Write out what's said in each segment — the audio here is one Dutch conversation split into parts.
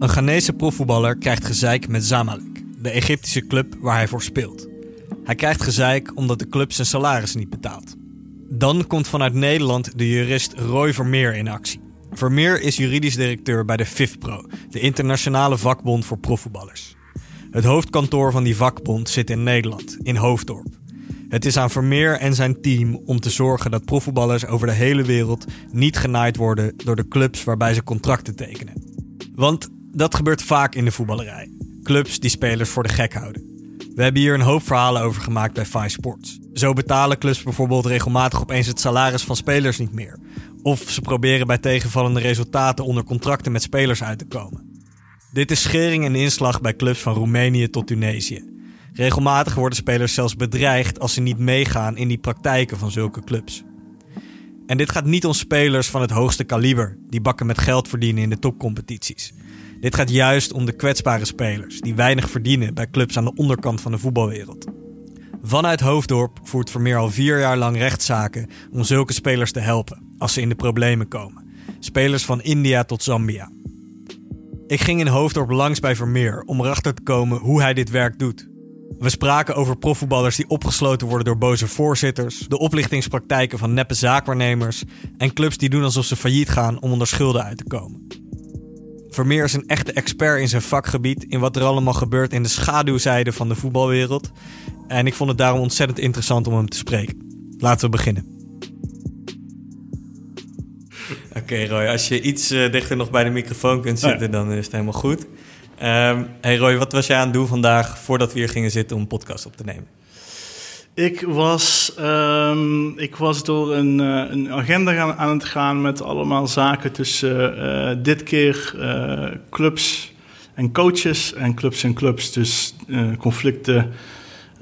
Een Ghanese profvoetballer krijgt gezeik met Zamalek, de Egyptische club waar hij voor speelt. Hij krijgt gezeik omdat de club zijn salaris niet betaalt. Dan komt vanuit Nederland de jurist Roy Vermeer in actie. Vermeer is juridisch directeur bij de FIFPro, de internationale vakbond voor profvoetballers. Het hoofdkantoor van die vakbond zit in Nederland, in Hoofddorp. Het is aan Vermeer en zijn team om te zorgen dat profvoetballers over de hele wereld niet genaaid worden door de clubs waarbij ze contracten tekenen. Want dat gebeurt vaak in de voetballerij. Clubs die spelers voor de gek houden. We hebben hier een hoop verhalen over gemaakt bij Five Sports. Zo betalen clubs bijvoorbeeld regelmatig opeens het salaris van spelers niet meer. Of ze proberen bij tegenvallende resultaten onder contracten met spelers uit te komen. Dit is schering en inslag bij clubs van Roemenië tot Tunesië. Regelmatig worden spelers zelfs bedreigd als ze niet meegaan in die praktijken van zulke clubs. En dit gaat niet om spelers van het hoogste kaliber, die bakken met geld verdienen in de topcompetities. Dit gaat juist om de kwetsbare spelers, die weinig verdienen bij clubs aan de onderkant van de voetbalwereld. Vanuit Hoofddorp voert Vermeer al vier jaar lang rechtszaken om zulke spelers te helpen als ze in de problemen komen. Spelers van India tot Zambia. Ik ging in Hoofddorp langs bij Vermeer om erachter te komen hoe hij dit werk doet. We spraken over profvoetballers die opgesloten worden door boze voorzitters, de oplichtingspraktijken van neppe zaakwaarnemers en clubs die doen alsof ze failliet gaan om onder schulden uit te komen. Vermeer is een echte expert in zijn vakgebied, in wat er allemaal gebeurt in de schaduwzijde van de voetbalwereld. En ik vond het daarom ontzettend interessant om hem te spreken. Laten we beginnen. Oké Roy, als je iets uh, dichter nog bij de microfoon kunt zitten, dan is het helemaal goed. Um, hey Roy, wat was jij aan het doen vandaag voordat we hier gingen zitten om een podcast op te nemen? Ik was, um, ik was door een, uh, een agenda aan het gaan met allemaal zaken tussen uh, dit keer uh, clubs en coaches en clubs en clubs. Dus conflicten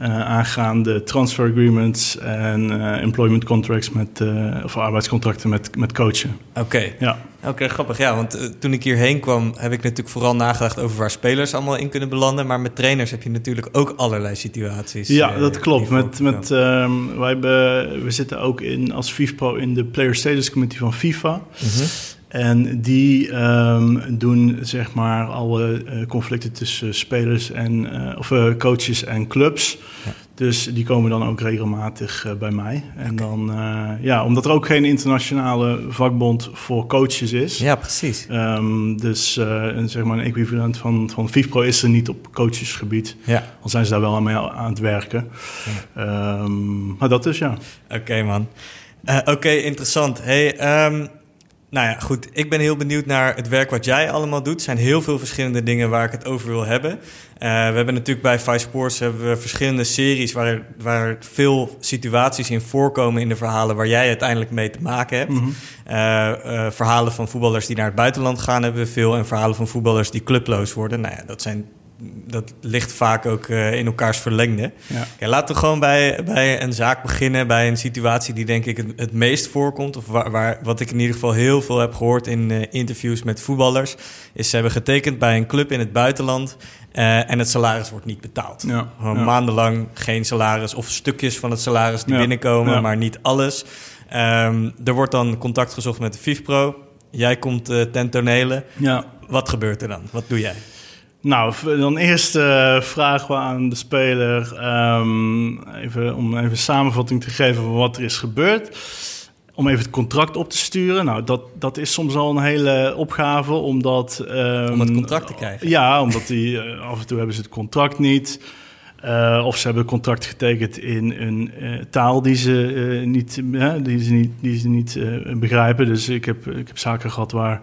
uh, aangaande transfer agreements en uh, employment contracts met, uh, of arbeidscontracten met, met coachen. Oké. Okay. Ja. Oké, okay, grappig. Ja, want toen ik hierheen kwam, heb ik natuurlijk vooral nagedacht over waar spelers allemaal in kunnen belanden. Maar met trainers heb je natuurlijk ook allerlei situaties. Ja, dat klopt. Met, met, um, wij hebben, we zitten ook in, als FIFPro in de Player Status Committee van FIFA. Mm -hmm. En die um, doen zeg maar alle uh, conflicten tussen spelers en uh, of uh, coaches en clubs. Ja. Dus die komen dan ook regelmatig bij mij. En okay. dan ja, omdat er ook geen internationale vakbond voor coaches is. Ja, precies. Um, dus zeg maar een equivalent van, van FIFPro is er niet op coachesgebied. Ja. Al zijn ze daar wel aan mee aan het werken. Ja. Um, maar dat is ja. Oké okay, man. Oké, okay, interessant. Hey, nou ja, goed. Ik ben heel benieuwd naar het werk wat jij allemaal doet. Er zijn heel veel verschillende dingen waar ik het over wil hebben. Uh, we hebben natuurlijk bij Five Sports hebben we verschillende series waar, waar veel situaties in voorkomen in de verhalen waar jij uiteindelijk mee te maken hebt. Mm -hmm. uh, uh, verhalen van voetballers die naar het buitenland gaan hebben we veel. En verhalen van voetballers die clubloos worden. Nou ja, dat zijn dat ligt vaak ook uh, in elkaars verlengde. Ja. Okay, laten we gewoon bij, bij een zaak beginnen, bij een situatie die denk ik het, het meest voorkomt. Of waar, waar, wat ik in ieder geval heel veel heb gehoord in uh, interviews met voetballers. Is ze hebben getekend bij een club in het buitenland uh, en het salaris wordt niet betaald. Ja. Ja. Maandenlang geen salaris of stukjes van het salaris die binnenkomen, maar niet alles. Um, er wordt dan contact gezocht met de FIFPro. Jij komt ten tonele. Ja. Wat gebeurt er dan? Wat doe jij? Nou, dan eerst uh, vragen we aan de speler um, even, om even een samenvatting te geven van wat er is gebeurd. Om even het contract op te sturen. Nou, dat, dat is soms al een hele opgave, omdat... Um, om het contract te krijgen? Ja, omdat die, uh, af en toe hebben ze het contract niet. Uh, of ze hebben een contract getekend in een taal die ze niet, die ze niet, die ze niet begrijpen. Dus ik heb, ik heb zaken gehad waar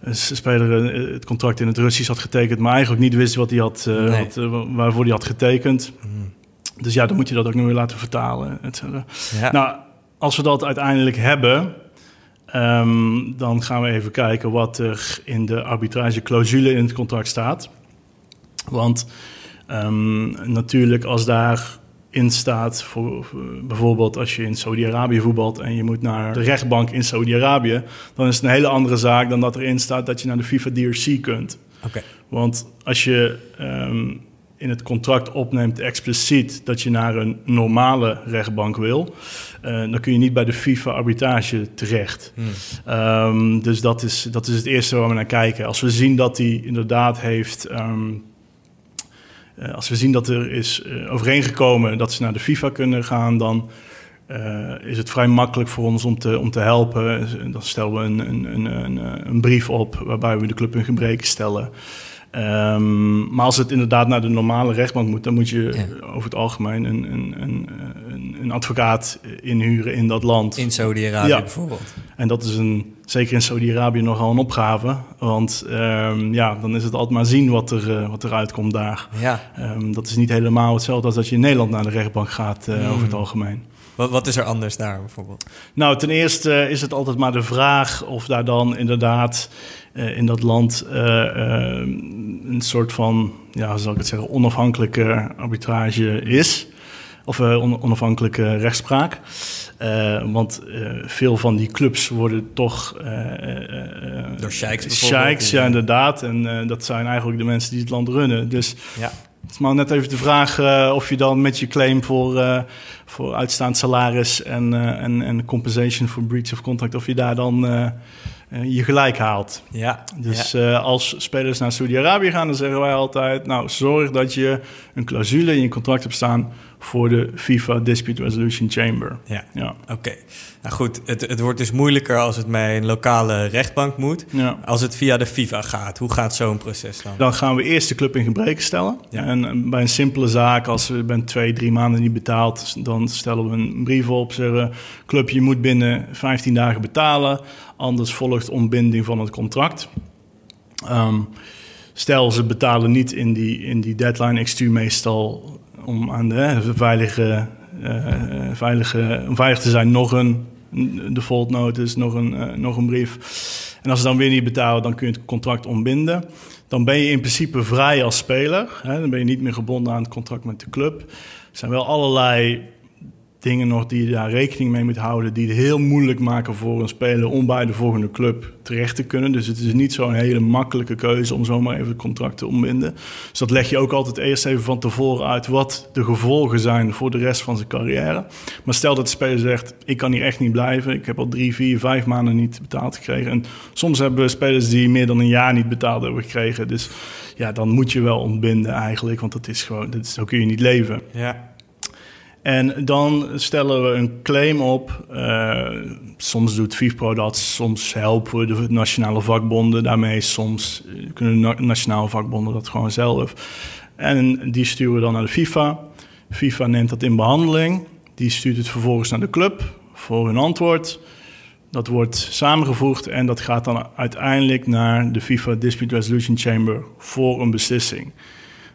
een speler eh, het contract in het Russisch had getekend, maar eigenlijk niet wist wat hij had, uh, nee. had uh, waarvoor hij had getekend. Mm. Dus ja, dan moet je dat ook nog weer laten vertalen. Et ja. Nou, als we dat uiteindelijk hebben, um, dan gaan we even kijken wat er in de arbitrageclausule in het contract staat. Want um, natuurlijk, als daar in staat. Voor, bijvoorbeeld als je in Saudi-Arabië voetbalt en je moet naar de rechtbank in Saudi-Arabië, dan is het een hele andere zaak dan dat erin staat dat je naar de FIFA DRC kunt. Okay. Want als je um, in het contract opneemt expliciet dat je naar een normale rechtbank wil, uh, dan kun je niet bij de FIFA-arbitrage terecht. Hmm. Um, dus dat is, dat is het eerste waar we naar kijken. Als we zien dat hij inderdaad heeft. Um, uh, als we zien dat er is uh, overeengekomen dat ze naar de FIFA kunnen gaan, dan uh, is het vrij makkelijk voor ons om te, om te helpen. Dan stellen we een, een, een, een brief op waarbij we de club in gebreken stellen. Um, maar als het inderdaad naar de normale rechtbank moet, dan moet je over het algemeen een, een, een, een, advocaat inhuren in dat land. In Saudi-Arabië ja. bijvoorbeeld. En dat is een, zeker in Saudi-Arabië nogal een opgave. Want um, ja, dan is het altijd maar zien wat, er, uh, wat eruit komt daar. Ja. Um, dat is niet helemaal hetzelfde als dat je in Nederland naar de rechtbank gaat uh, mm. over het algemeen. Wat, wat, is er anders daar bijvoorbeeld? Nou, ten eerste is het altijd maar de vraag of daar dan inderdaad uh, in dat land uh, uh, een soort van, ja, zal ik het zeggen, onafhankelijke arbitrage is. Of on onafhankelijke rechtspraak. want veel van die clubs worden toch. Door sheiks Sheiks, ja, inderdaad. En dat zijn eigenlijk de mensen die het land runnen. Dus. Ja. Het is maar net even de vraag uh, of je dan met je claim voor, uh, voor uitstaand salaris en, uh, en, en compensation for breach of contract, of je daar dan je gelijk haalt. Ja, dus ja. Uh, als spelers naar Saudi-Arabië gaan, dan zeggen wij altijd: Nou, zorg dat je een clausule in je contract hebt staan voor de FIFA Dispute Resolution Chamber. Ja, ja. oké. Nou goed, het, het wordt dus moeilijker als het bij een lokale rechtbank moet. Ja. Als het via de FIFA gaat, hoe gaat zo'n proces dan? Dan gaan we eerst de club in gebreken stellen. Ja. En bij een simpele zaak, als we ben twee, drie maanden niet betaald, dan stellen we een brief op. Zeggen: Club, je moet binnen 15 dagen betalen. Anders volgt ontbinding van het contract. Um, stel, ze betalen niet in die, in die deadline. Ik stuur meestal om aan de veilige, uh, veilige, om veilig te zijn nog een default notice, nog een, uh, nog een brief. En als ze dan weer niet betalen, dan kun je het contract ontbinden. Dan ben je in principe vrij als speler. Hè? Dan ben je niet meer gebonden aan het contract met de club. Er zijn wel allerlei dingen nog die je daar rekening mee moet houden, die het heel moeilijk maken voor een speler om bij de volgende club terecht te kunnen. Dus het is niet zo'n hele makkelijke keuze om zomaar even het contract te ontbinden. Dus dat leg je ook altijd eerst even van tevoren uit wat de gevolgen zijn voor de rest van zijn carrière. Maar stel dat de speler zegt: Ik kan hier echt niet blijven, ik heb al drie, vier, vijf maanden niet betaald gekregen. En soms hebben we spelers die meer dan een jaar niet betaald hebben gekregen. Dus ja, dan moet je wel ontbinden eigenlijk, want dat is gewoon, dat is, zo kun je niet leven. Ja. En dan stellen we een claim op. Uh, soms doet FIFPro dat, soms helpen we de nationale vakbonden daarmee. Soms eh, kunnen de nationale vakbonden dat gewoon zelf. En die sturen we dan naar de FIFA. FIFA neemt dat in behandeling. Die stuurt het vervolgens naar de club voor hun antwoord. Dat wordt samengevoegd en dat gaat dan uiteindelijk naar de FIFA Dispute Resolution Chamber voor een beslissing.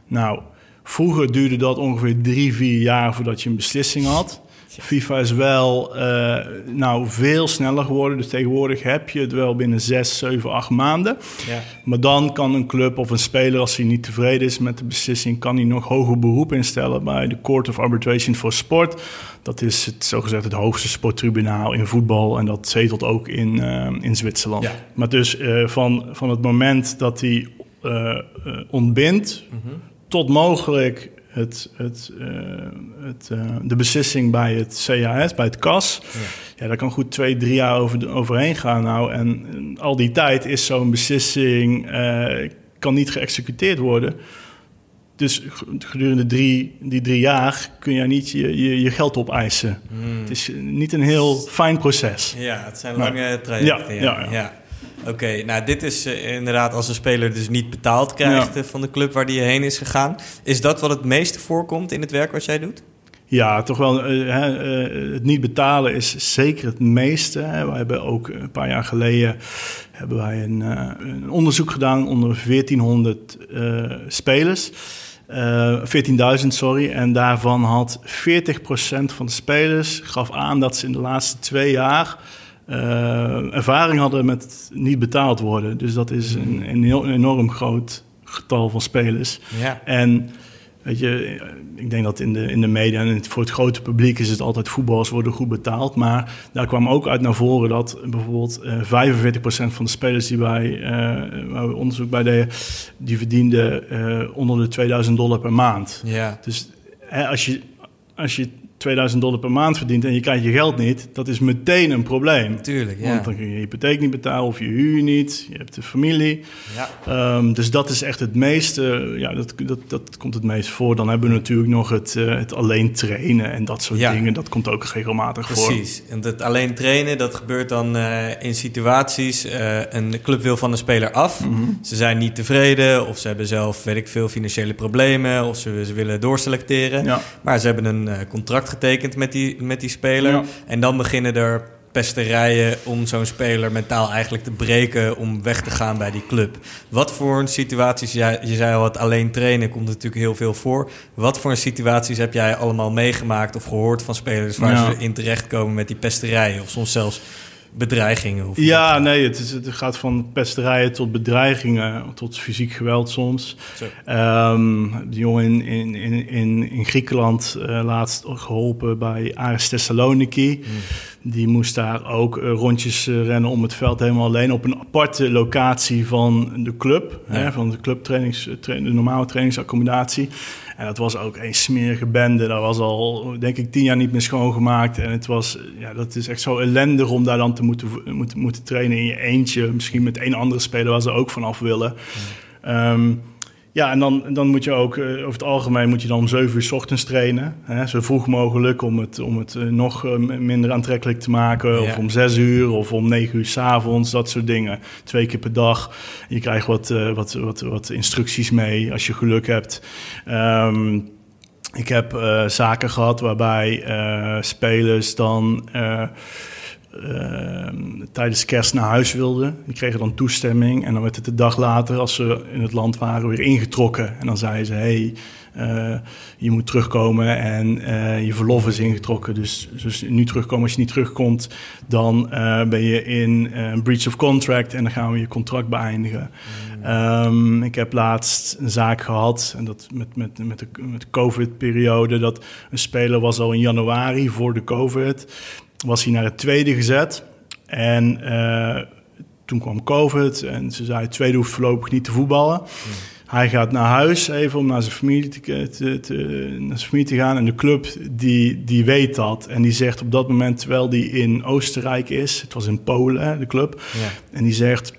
Nou, Vroeger duurde dat ongeveer drie, vier jaar voordat je een beslissing had. FIFA is wel uh, nou, veel sneller geworden. Dus tegenwoordig heb je het wel binnen zes, zeven, acht maanden. Ja. Maar dan kan een club of een speler, als hij niet tevreden is met de beslissing, kan hij nog hoger beroep instellen bij de Court of Arbitration for Sport. Dat is het, zogezegd het hoogste sporttribunaal in voetbal. En dat zetelt ook in, uh, in Zwitserland. Ja. Maar dus uh, van, van het moment dat hij ontbindt. Mm -hmm tot mogelijk het, het, uh, het, uh, de beslissing bij het CAS, bij het CAS. Ja. ja, daar kan goed twee, drie jaar over de, overheen gaan. Nou, en, en al die tijd is zo'n beslissing uh, kan niet geëxecuteerd worden. Dus gedurende drie, die drie jaar kun je niet je, je, je geld opeisen. Hmm. Het is niet een heel fijn proces. Ja, het zijn lange trajecten. ja. ja. ja. Oké, nou dit is uh, inderdaad als een speler dus niet betaald krijgt ja. uh, van de club waar die heen is gegaan. Is dat wat het meeste voorkomt in het werk wat jij doet? Ja, toch wel. Uh, het niet betalen is zeker het meeste. Hè. We hebben ook een paar jaar geleden hebben wij een, een onderzoek gedaan onder 1400 spelers. 14.000, sorry. En daarvan had 40% van de spelers gaf aan dat ze in de laatste twee jaar uh, ervaring hadden met niet betaald worden. Dus dat is een, een, enorm groot getal van spelers. Ja. En Weet je, ik denk dat in de, in de media en voor het grote publiek is het altijd voetballers worden goed betaald. Maar daar kwam ook uit naar voren dat bijvoorbeeld uh, 45% van de spelers die wij, uh, waar we onderzoek bij deden, die verdienden uh, onder de 2000 dollar per maand. Ja. Dus hè, als, je, als je 2000 dollar per maand verdient en je krijgt je geld niet, dat is meteen een probleem. Tuurlijk, ja. Want dan kun je je hypotheek niet betalen of je huur niet, je hebt de familie. Ja. Um, dus dat is echt het meeste, ja, dat, dat, dat komt het meest voor. Dan hebben we natuurlijk nog het, uh, het alleen trainen en dat soort Ja. dingen. Dat komt ook regelmatig voor. Precies. En het alleen trainen, dat gebeurt dan eh, in situaties. eh, een club wil van een speler af. Mhm. Ze zijn niet tevreden of ze hebben zelf, weet ik veel, financiële problemen. Of ze, ze willen doorselecteren. Ja. Maar ze hebben een eh, contract getekend met die, met die speler. Ja. En dan beginnen er pesterijen om zo'n speler mentaal eigenlijk te breken om weg te gaan bij die club. Wat voor een situaties, jij- je zei al, het alleen trainen komt natuurlijk heel veel voor. Wat voor situaties heb jij allemaal meegemaakt of gehoord van spelers waar Ja. ze in terechtkomen met die pesterijen of soms zells bedreigingen? Of Ja, nee, het, is, het gaat van pesterijen tot bedreigingen, tot fysiek geweld soms. Zo. Ehm de jongen in, in, in, in, Griekenland eh, laatst geholpen bij Aris Thessaloniki. Die moest daar ook eh, rondjes eh, rennen om het veld helemaal alleen op een aparte locatie van de club. Ja. Hè, van de clubtrainings, tra- de normale trainingsaccommodatie. En dat was ook een smerige bende. Dat was al, denk ik, tien jaar niet meer schoongemaakt. En het was, ja, dat is echt zo ellendig om daar dan te moeten, moeten, moeten trainen in je eentje. Misschien met één andere speler waar ze ook vanaf willen. Ehm, ja, en dan, dan moet je ook, eh, over het algemeen moet je dan om 7 uur 's ochtends trainen. Hè, zo vroeg mogelijk om het, om het eh, nog eh, minder aantrekkelijk te maken. Of om 6 uur of om 9 uur 's avonds, dat soort dingen. Twee keer per dag. Je krijgt wat, wat, wat, wat instructies mee als je geluk hebt. Ehm, ik heb zaken gehad waarbij spelers dan eh, tijdens kerst naar huis wilden. Die kregen dan toestemming en dan werd het de dag later, als ze in het land waren, weer ingetrokken. En dan zeiden ze, hey, eh, je moet terugkomen en eh, je verlof is ingetrokken. Dus, dus nu terugkomen, als je niet terugkomt, dan eh, ben je in een breach of contract en dan gaan we je contract beëindigen. Ehm, ik heb laatst een zaak gehad, en dat met, met, met de, met de COVID-periode, dat een speler was al in januari voor de COVID, was hij naar het tweede gezet. En eh, toen kwam COVID en ze zei, het tweede hoeft voorlopig niet te voetballen. Hij gaat naar huis even om naar zijn familie te, te, te- naar zijn familie te gaan. En de club die, die weet dat. En die zegt op dat moment, terwijl die in Oostenrijk is, het was in Polen, hè, de club. Ja. En die zegt,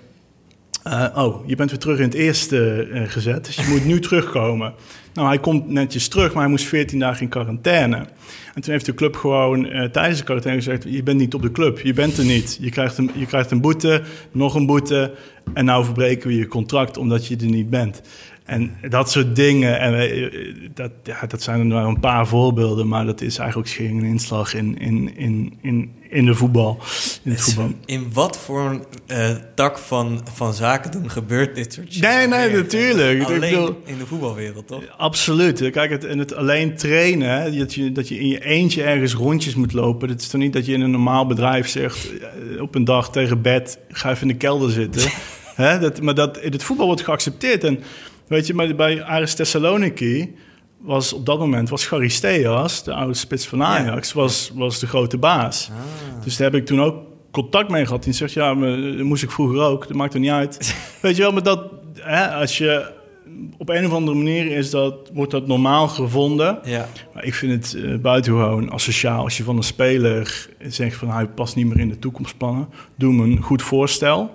eh, oh, je bent weer terug in het eerste eh, gezet, dus je moet nu terugkomen. Nou, hij komt netjes terug, maar hij moest 14 dagen in quarantaine. En toen heeft de club gewoon eh, tijdens de quarantaine gezegd... je bent niet op de club, je bent er niet. Je krijgt, een, je krijgt een boete, nog een boete... en nou verbreken we je contract omdat je er niet bent. En dat soort dingen, en eh, dat, ja, dat zijn er nou een paar voorbeelden... maar dat is eigenlijk schering en inslag in, in, in, in, in de voetbal. In het voetbal. In wat voor eh, tak van, van zaken doen gebeurt dit soort shit? Nee, nee, weer? natuurlijk. Ik Alleen bedoel- in de voetbalwereld, toch? Absoluut. Kijk, het, en het alleen trainen, hè, dat, je, dat je in je eentje ergens rondjes moet lopen. Dat is toch niet dat je in een normaal bedrijf zegt eh, op een dag tegen bed, ga even in de kelder zitten. Hè, dat, maar dat, in het voetbal wordt geaccepteerd. En weet je, maar bij Aris Thessaloniki was op dat moment was Charisteas, de oude spits van Ajax, was, was de grote baas. Ah. Dus daar heb ik toen ook contact mee gehad. Die zegt, ja, maar, dat moest ik vroeger ook. Dat maakt er niet uit. Weet je wel, maar dat, hè, als je op een of andere manier is dat, wordt dat normaal gevonden. Ja, Maar ik vind het eh, buitengewoon asociaal als je van een speler zegt van hij past niet meer in de toekomstplannen. Doe hem een goed voorstel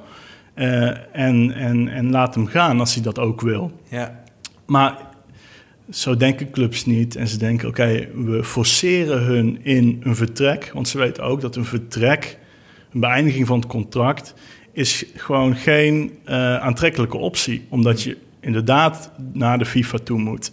eh, en, en, en laat hem gaan als hij dat ook wil. ja. Maar zo denken clubs niet. En ze denken, oké, we forceren hun in een vertrek. Want ze weten ook dat een vertrek, een beëindiging van het contract... is gewoon geen eh, aantrekkelijke optie. Omdat je inderdaad naar de FIFA toe moet.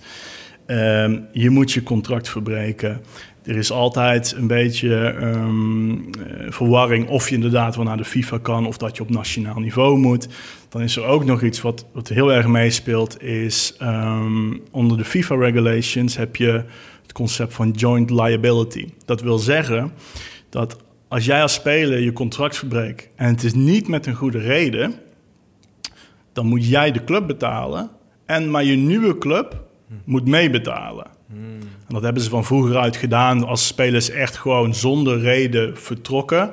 Ehm, je moet je contract verbreken. Er is altijd een beetje ehm, eh, verwarring of je inderdaad wel naar de FIFA kan of dat je op nationaal niveau moet. Dan is er ook nog iets wat, wat heel erg meespeelt, is ehm, onder de FIFA regulations heb je het concept van joint liability. Dat wil zeggen dat als jij als speler je contract verbreekt en het is niet met een goede reden, dan moet jij de club betalen en maar je nieuwe club moet meebetalen. En dat hebben ze van vroeger uit gedaan als spelers echt gewoon zonder reden vertrokken.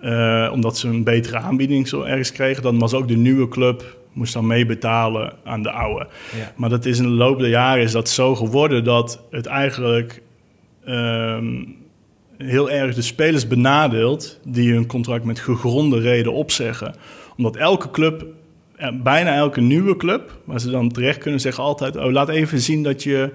Eh, omdat ze een betere aanbieding zo ergens kregen. Dan was ook de nieuwe club moest dan meebetalen aan de oude. Ja. Maar dat is in de loop der jaren is dat zo geworden dat het eigenlijk ehm, heel erg de spelers benadeelt die hun contract met gegronde reden opzeggen. Omdat elke club, eh, bijna elke nieuwe club, waar ze dan terecht kunnen zeggen altijd: oh, laat even zien dat je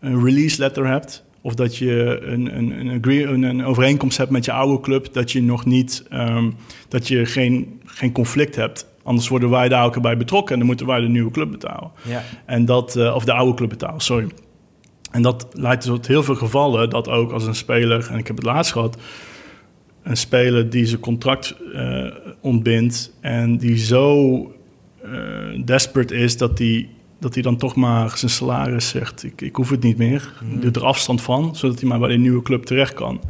een release letter hebt. Of dat je een, een, een, agree, een, een overeenkomst hebt met je oude club. Dat je nog niet, ehm, dat je geen, geen conflict hebt. Anders worden wij daar ook bij betrokken en dan moeten wij de nieuwe club betalen. Ja. En dat, eh, of de oude club betalen, sorry. En dat leidt tot heel veel gevallen dat ook als een speler, en ik heb het laatst gehad, een speler die zijn contract eh, ontbindt en die zo eh, desperate is dat hij dat hij dan toch maar zijn salaris zegt: ik, ik hoef het niet meer. Mhm. Doet er afstand van, zodat hij maar bij de nieuwe club terecht kan.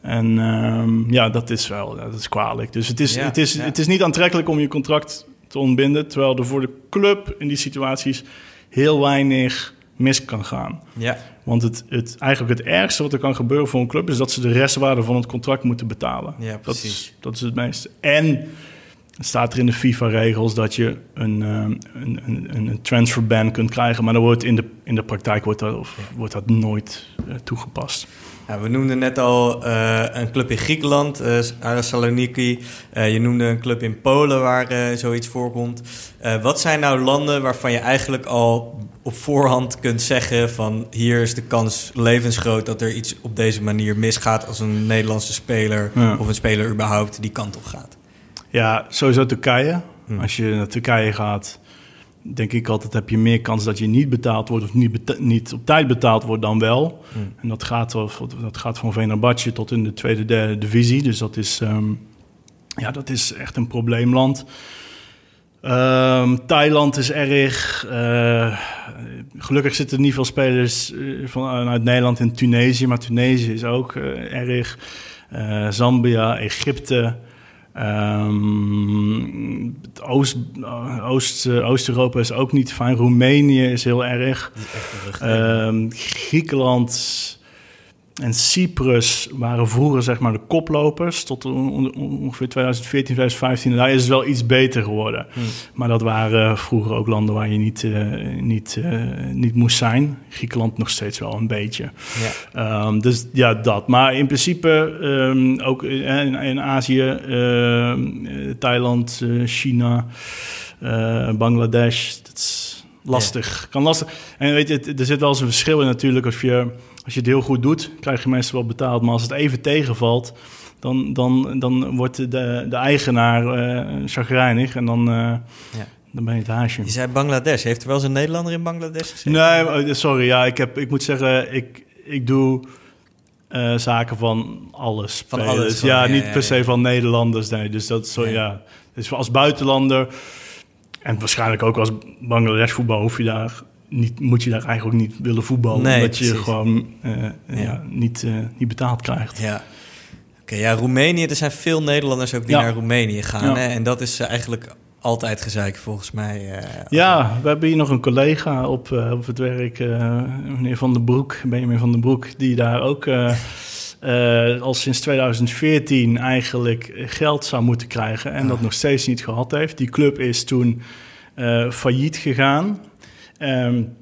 En ehm, ja, dat is wel dat is kwalijk. Dus het is, Ja, het, is, ja. het is niet aantrekkelijk om je contract te ontbinden, terwijl er voor de club in die situaties heel weinig mis kan gaan. Ja. Want het, het, eigenlijk het ergste wat er kan gebeuren voor een club is dat ze de restwaarde van het contract moeten betalen. Ja, dat, precies. is, dat is het meeste. En staat er in de FIFA-regels dat je een, ehm, een, een, een transferban kunt krijgen, maar dan wordt in de, in de praktijk wordt dat, of, wordt dat nooit eh, toegepast. Ja, we noemden net al eh, een club in Griekenland, eh Aris Saloniki. Je noemde een club in Polen waar zoiets voorkomt. Wat zijn nou landen waarvan je eigenlijk al op voorhand kunt zeggen van hier is de kans levensgroot dat er iets op deze manier misgaat als een Nederlandse speler Ja. of een speler überhaupt die kant op gaat? Ja, sowieso Turkije. Hmm. Als je naar Turkije gaat, denk ik altijd heb je meer kans dat je niet betaald wordt of niet, beta- niet op tijd betaald wordt dan wel. Hmm. En dat gaat, dat gaat van Venerbatje tot in de tweede, derde divisie. Dus dat is, ehm, ja, dat is echt een probleemland. Ehm, Thailand is erg. eh, gelukkig zitten niet veel spelers eh, vanuit Nederland in Tunesië, maar Tunesië is ook eh, erg. Zambia, Egypte. Ehm, het Oost, eh, Oost, eh, Oost-Europa is ook niet fijn. Roemenië is heel erg. Is echt. Ehm, Griekenland en Cyprus waren vroeger zeg maar de koplopers tot on- on- ongeveer 2014, 2015. En daar is het wel iets beter geworden. Hmm. Maar dat waren vroeger ook landen waar je niet, eh, niet, eh, niet moest zijn. Griekenland nog steeds wel een beetje. ja. Ehm, dus ja, dat. Maar in principe ehm, ook in, in Azië, ehm, eh, Thailand, eh, China, eh, Bangladesh. Dat is lastig. Kan lastig. En weet je, er zit wel eens een verschil in natuurlijk. Als je, als je het heel goed doet, krijg je meestal wel betaald. Maar als het even tegenvalt, dan, dan, dan wordt de, de eigenaar eh chagrijnig. En dan, eh, dan ben je het haasje. Je zei Bangladesh. Heeft er wel eens een Nederlander in Bangladesh gezeten? Nee, maar, sorry. Ja, ik, heb, ik moet zeggen, ik, ik doe eh, zaken van alles. Van alles gewoon, ja, ja, niet ja, per se ja. van Nederlanders. Nee, dus dat zo, Ja. ja. Dus als buitenlander en waarschijnlijk ook als Bangladesh voetbal hoef je daar niet, moet je daar eigenlijk ook niet willen voetballen. Nee, omdat je gewoon eh, ja. Ja. niet, eh, niet betaald krijgt. Ja. Oké, ja, Roemenië. Er zijn veel Nederlanders ook die Ja. naar Roemenië gaan. Ja. Hè? En dat is eh, eigenlijk altijd gezeik volgens mij. eh, Ja, we hebben hier nog een collega op, eh, op het werk, eh, meneer Van den Broek, Benjamin Van den Broek, die daar ook eh, eh, al sinds 2014 eigenlijk geld zou moeten krijgen en dat nog steeds niet gehad heeft. Die club is toen eh, failliet gegaan. Um,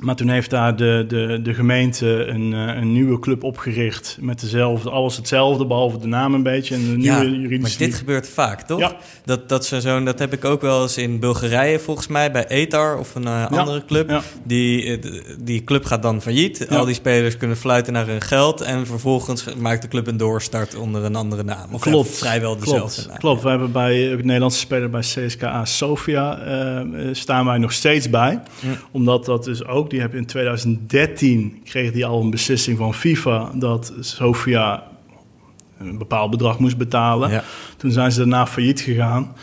maar toen heeft daar de, de, de gemeente een, eh, een nieuwe club opgericht met dezelfde, alles hetzelfde, behalve de naam een beetje en de Ja, nieuwe maar juridische... dit gebeurt vaak, toch? Ja. Dat, dat, ze zo'n, dat heb ik ook wel eens in Bulgarije volgens mij, bij Etar of een eh, Ja, andere club. ja. Die, eh, die club gaat dan failliet. Ja. Al die spelers kunnen fluiten naar hun geld. En vervolgens maakt de club een doorstart onder een andere naam. Of Klopt. vrijwel dezelfde Klopt, naam. klopt. we hebben bij ook Nederlandse speler bij CSKA Sofia staan wij nog steeds bij. Omdat dat dus ook, die hebben in 2013 kreeg die al een beslissing van FIFA dat Sofia een bepaald bedrag moest betalen. Ja. Toen zijn ze daarna failliet gegaan,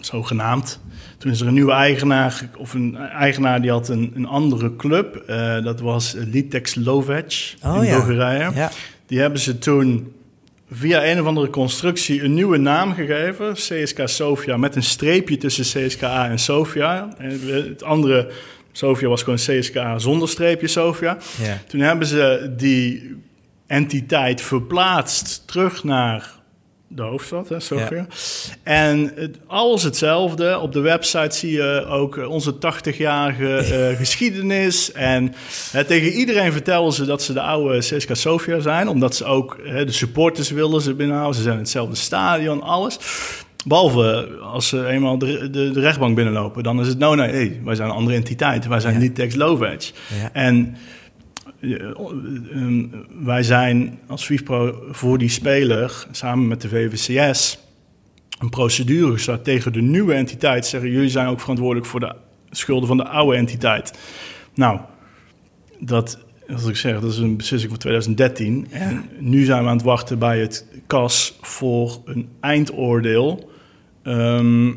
zogenaamd. Toen is er een nieuwe eigenaar, ge- of een eigenaar die had een, een andere club. Eh, dat was Litex Lovec Oh in ja. Bulgarije. Ja. Die hebben ze toen via een of andere constructie een nieuwe naam gegeven. CSK Sofia met een streepje tussen CSKA en Sofia. En het andere Sofia was gewoon CSK zonder streepje Sofia. Ja. Toen hebben ze die entiteit verplaatst terug naar de hoofdstad, hè, Sofia. En alles hetzelfde. Op de website zie je ook eh, onze 80-jarige eh, geschiedenis. En eh, tegen iedereen vertellen ze dat ze de oude CSKA Sofia zijn. Omdat ze ook eh, de supporters willen ze binnenhouden. Ze zijn in hetzelfde stadion, alles. Behalve als ze eenmaal de, de, de rechtbank binnenlopen. Dan is het, nou nee, hey, wij zijn een andere entiteit. Wij zijn Ja. niet Tex. Ja. En eh, ehm, wij zijn als FIFPro voor die speler samen met de VVCS een procedure gestart tegen de nieuwe entiteit. Zeggen jullie zijn ook verantwoordelijk voor de schulden van de oude entiteit. Nou, dat, als ik zeg, dat is een beslissing van 2013. En nu zijn we aan het wachten bij het KAS voor een eindoordeel. Ehm,